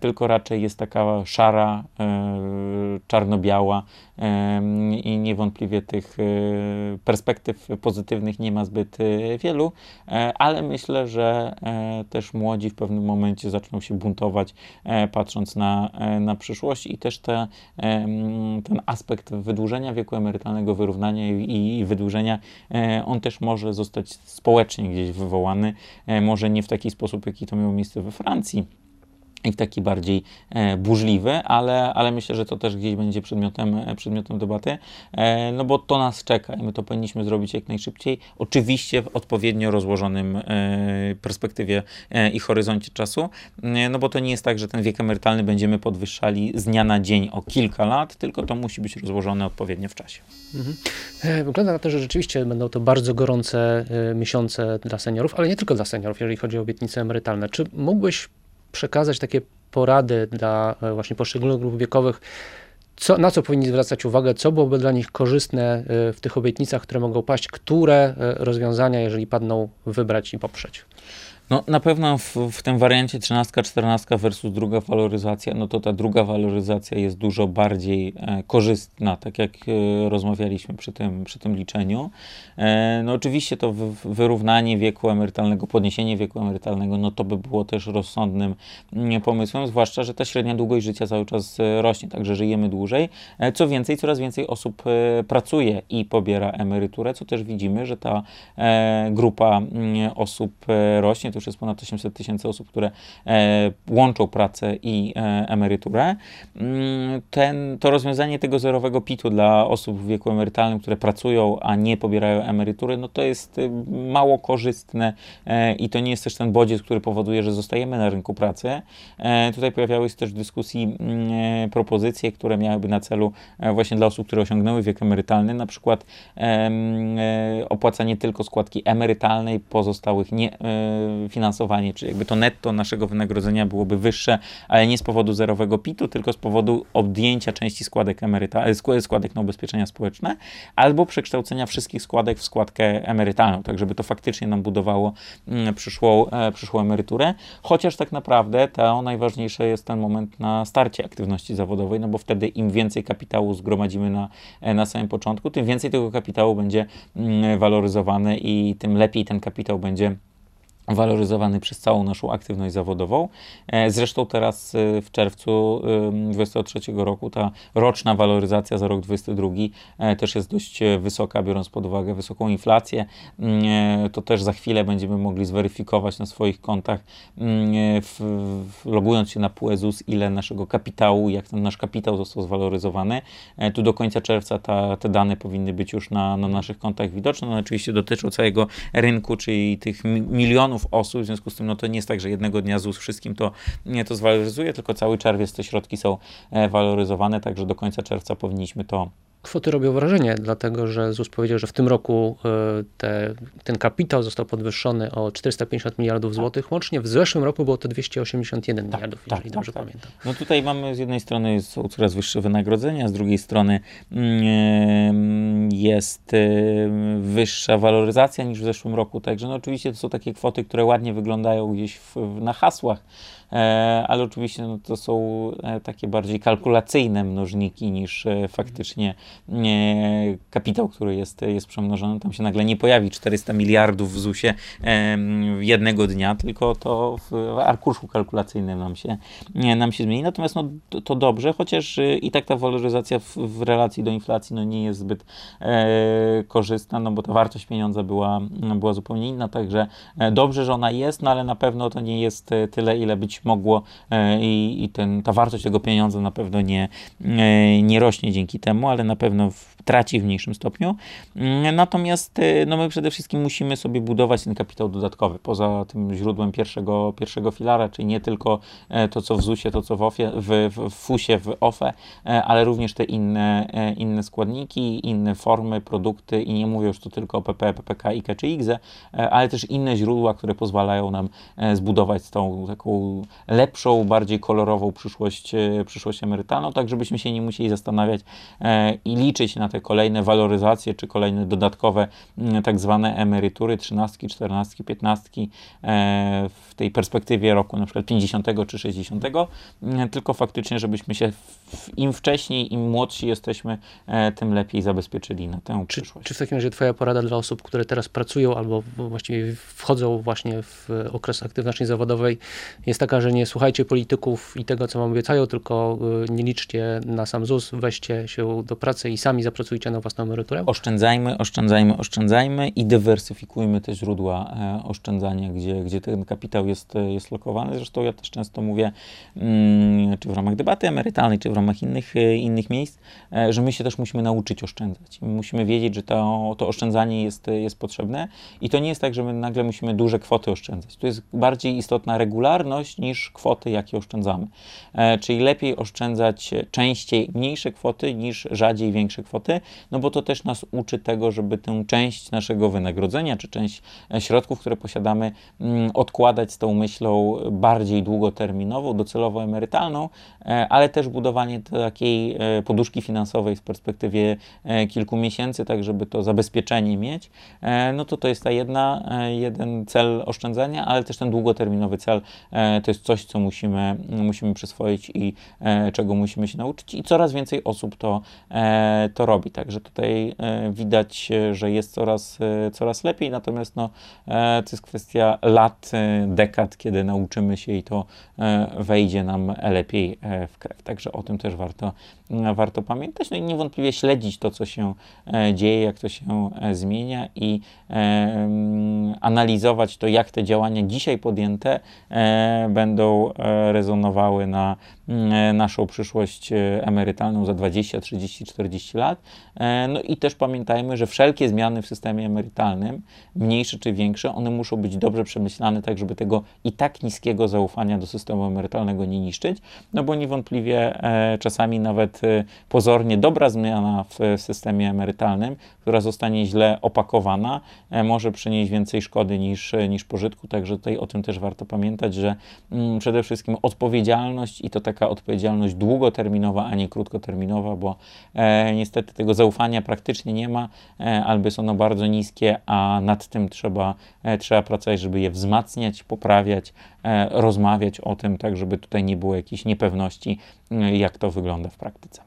tylko raczej jest taka szara, czarno-biała i niewątpliwie tych perspektyw pozytywnych nie ma zbyt wielu, ale myślę, że też młodzi w pewnym momencie zaczną się buntować E, patrząc na, e, na przyszłość i też te, ten aspekt wydłużenia wieku emerytalnego, wyrównania i, i wydłużenia, e, on też może zostać społecznie gdzieś wywołany, może nie w taki sposób, jaki to miało miejsce we Francji i w taki bardziej e, burzliwy, ale, ale myślę, że to też gdzieś będzie przedmiotem, e, przedmiotem debaty, e, no bo to nas czeka i my to powinniśmy zrobić jak najszybciej, oczywiście w odpowiednio rozłożonym perspektywie i horyzoncie czasu, no bo to nie jest tak, że ten wiek emerytalny będziemy podwyższali z dnia na dzień o kilka lat, tylko to musi być rozłożone odpowiednio w czasie. Mhm. Wygląda na to, że rzeczywiście będą to bardzo gorące miesiące dla seniorów, ale nie tylko dla seniorów, jeżeli chodzi o obietnice emerytalne. Czy mógłbyś przekazać takie porady dla e, właśnie poszczególnych grup wiekowych, co, na co powinni zwracać uwagę, co byłoby dla nich korzystne e, w tych obietnicach, które mogą paść, które e, rozwiązania, jeżeli padną, wybrać i poprzeć? No na pewno w, w tym wariancie 13, 14 versus druga waloryzacja, no to ta druga waloryzacja jest dużo bardziej e, korzystna, tak jak e, rozmawialiśmy przy tym, przy tym liczeniu. E, no oczywiście to w, wyrównanie wieku emerytalnego, podniesienie wieku emerytalnego, no to by było też rozsądnym mm, pomysłem, zwłaszcza, że ta średnia długość życia cały czas e, rośnie, także żyjemy dłużej. E, co więcej, coraz więcej osób e, pracuje i pobiera emeryturę, co też widzimy, że ta grupa mm, osób rośnie, to już jest ponad 800 tysięcy osób, które e, łączą pracę i e, emeryturę. Mm, ten, to rozwiązanie tego zerowego PIT-u dla osób w wieku emerytalnym, które pracują, a nie pobierają emerytury, no to jest y, mało korzystne e, i to nie jest też ten bodziec, który powoduje, że zostajemy na rynku pracy. Tutaj pojawiały się też w dyskusji mm, propozycje, które miałyby na celu właśnie dla osób, które osiągnęły wiek emerytalny, na przykład opłacanie tylko składki emerytalnej, pozostałych nie finansowanie, czyli jakby to netto naszego wynagrodzenia byłoby wyższe, ale nie z powodu zerowego PIT-u, tylko z powodu odjęcia części składek, emeryta, e, składek na ubezpieczenia społeczne, albo przekształcenia wszystkich składek w składkę emerytalną, tak żeby to faktycznie nam budowało mm, przyszłą, e, przyszłą emeryturę, chociaż tak naprawdę to najważniejsze jest ten moment na starcie aktywności zawodowej, no bo wtedy im więcej kapitału zgromadzimy na, e, na samym początku, tym więcej tego kapitału będzie mm, waloryzowane i tym lepiej ten kapitał będzie waloryzowany przez całą naszą aktywność zawodową. E, zresztą teraz e, w czerwcu 2023 roku ta roczna waloryzacja za rok 2022 e, też jest dość wysoka, biorąc pod uwagę wysoką inflację. Mm, to też za chwilę będziemy mogli zweryfikować na swoich kontach, mm, logując się na PUEZUS, ile naszego kapitału, jak ten nasz kapitał został zwaloryzowany. Tu do końca czerwca ta, te dane powinny być już na, na naszych kontach widoczne. No, oczywiście dotyczą całego rynku, czyli tych milionów milionów osób, w związku z tym no to nie jest tak, że jednego dnia ZUS wszystkim to, nie to zwaloryzuje, tylko cały czerwiec te środki są e, waloryzowane, także do końca czerwca powinniśmy to Kwoty robią wrażenie, dlatego że ZUS powiedział, że w tym roku e, te, ten kapitał został podwyższony o 450 miliardów tak. złotych łącznie. W zeszłym roku było to 281 tak, miliardów, tak, jeżeli tak, dobrze tak. pamiętam. No tutaj mamy z jednej strony są coraz wyższe wynagrodzenia, z drugiej strony mm, jest e, wyższa waloryzacja niż w zeszłym roku. Także no oczywiście to są takie kwoty, które ładnie wyglądają gdzieś w, na hasłach, ale oczywiście no, to są takie bardziej kalkulacyjne mnożniki niż faktycznie kapitał, który jest, jest przemnożony. Tam się nagle nie pojawi 400 miliardów w ZUS-ie jednego dnia, tylko to w arkuszu kalkulacyjnym nam się, nam się zmieni. Natomiast no, to, dobrze, chociaż i tak ta waloryzacja w, w relacji do inflacji no, nie jest zbyt e, korzystna, no bo ta wartość pieniądza była, była zupełnie inna, także e, dobrze, że ona jest, no ale na pewno to nie jest e, tyle, ile być mogło e, i, i ten, ta wartość tego pieniądza na pewno nie, nie rośnie dzięki temu, ale na pewno w, traci w mniejszym stopniu. Mm, natomiast no my przede wszystkim musimy sobie budować ten kapitał dodatkowy, poza tym źródłem pierwszego, pierwszego filara, czyli nie tylko to, co w ZUS-ie, to, co w, ofie, w, w, FUS-ie, w OFE, ale również te inne, inne składniki, inne formy, produkty i nie mówię już tu tylko o PP, PPK, IKE czy IGZE, ale też inne źródła, które pozwalają nam e, zbudować tą taką lepszą, bardziej kolorową przyszłość, e, przyszłość emerytalną, tak żebyśmy się nie musieli zastanawiać e, i liczyć na te kolejne waloryzacje, czy kolejne dodatkowe tak zwane emerytury, 13, 14, 15 w tej perspektywie roku na przykład 50 czy 60, tylko faktycznie, żebyśmy się im wcześniej, im młodsi jesteśmy, tym lepiej zabezpieczyli na tę czy, przyszłość. Czy w takim razie Twoja porada dla osób, które teraz pracują albo właściwie wchodzą właśnie w okres aktywności zawodowej jest taka, że nie słuchajcie polityków i tego, co wam obiecają, tylko y, nie liczcie na sam ZUS, weźcie się do pracy i sami zapracujcie na własną emeryturę? Oszczędzajmy, oszczędzajmy, oszczędzajmy i dywersyfikujmy te źródła e, oszczędzania, gdzie, gdzie ten kapitał jest, jest lokowany. Zresztą ja też często mówię, mm, czy w ramach debaty emerytalnej, czy w ramach innych, e, innych miejsc, e, że my się też musimy nauczyć oszczędzać. Musimy wiedzieć, że to, to oszczędzanie jest, jest potrzebne i to nie jest tak, że my nagle musimy duże kwoty oszczędzać. Tu jest bardziej istotna regularność niż kwoty, jakie oszczędzamy. E, czyli lepiej oszczędzać częściej mniejsze kwoty niż rzadziej większe kwoty, no bo to też nas uczy tego, żeby tę część naszego wynagrodzenia, czy część e, środków, które posiadamy, mm, odkładać z tą myślą bardziej długoterminową, docelowo emerytalną, e, ale też budowanie takiej e, poduszki finansowej w perspektywie e, kilku miesięcy, tak żeby to zabezpieczenie mieć, e, no to to jest ta jedna, e, jeden cel oszczędzania, ale też ten długoterminowy cel to jest coś, co musimy, musimy przyswoić i czego musimy się nauczyć i coraz więcej osób to, to robi. Także tutaj widać, że jest coraz, coraz lepiej, natomiast no, to jest kwestia lat, dekad, kiedy nauczymy się i to wejdzie nam lepiej w krew. Także o tym też warto, warto pamiętać. No i niewątpliwie śledzić to, co się dzieje, jak to się zmienia i analizować to, jak te działania dzisiaj podjęte e, będą e, rezonowały na naszą przyszłość e, emerytalną za 20, 30, 40 lat. E, no i też pamiętajmy, że wszelkie zmiany w systemie emerytalnym, mniejsze czy większe, one muszą być dobrze przemyślane, tak żeby tego i tak niskiego zaufania do systemu emerytalnego nie niszczyć, no bo niewątpliwie czasami nawet pozornie dobra zmiana w systemie emerytalnym, która zostanie źle opakowana, może przynieść więcej szkody niż, niż pożytku, także tutaj o tym też warto pamiętać, że mm, przede wszystkim odpowiedzialność i to tak taka odpowiedzialność długoterminowa, a nie krótkoterminowa, bo e, niestety tego zaufania praktycznie nie ma, e, albo jest ono bardzo niskie, a nad tym trzeba, e, trzeba pracować, żeby je wzmacniać, poprawiać, e, rozmawiać o tym, tak żeby tutaj nie było jakiejś niepewności, e, jak to wygląda w praktyce.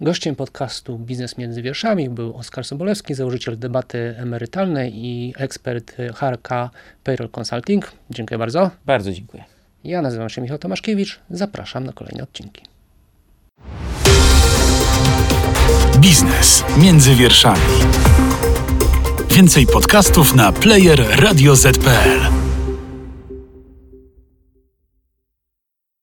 Gościem podcastu Biznes między wierszami był Oskar Sobolewski, założyciel debaty emerytalnej i ekspert HRK Payroll Consulting. Dziękuję bardzo. Bardzo dziękuję. Ja nazywam się Michał Tomaszkiewicz. Zapraszam na kolejne odcinki. Biznes między wierszami. Więcej podcastów na player radioz.pl.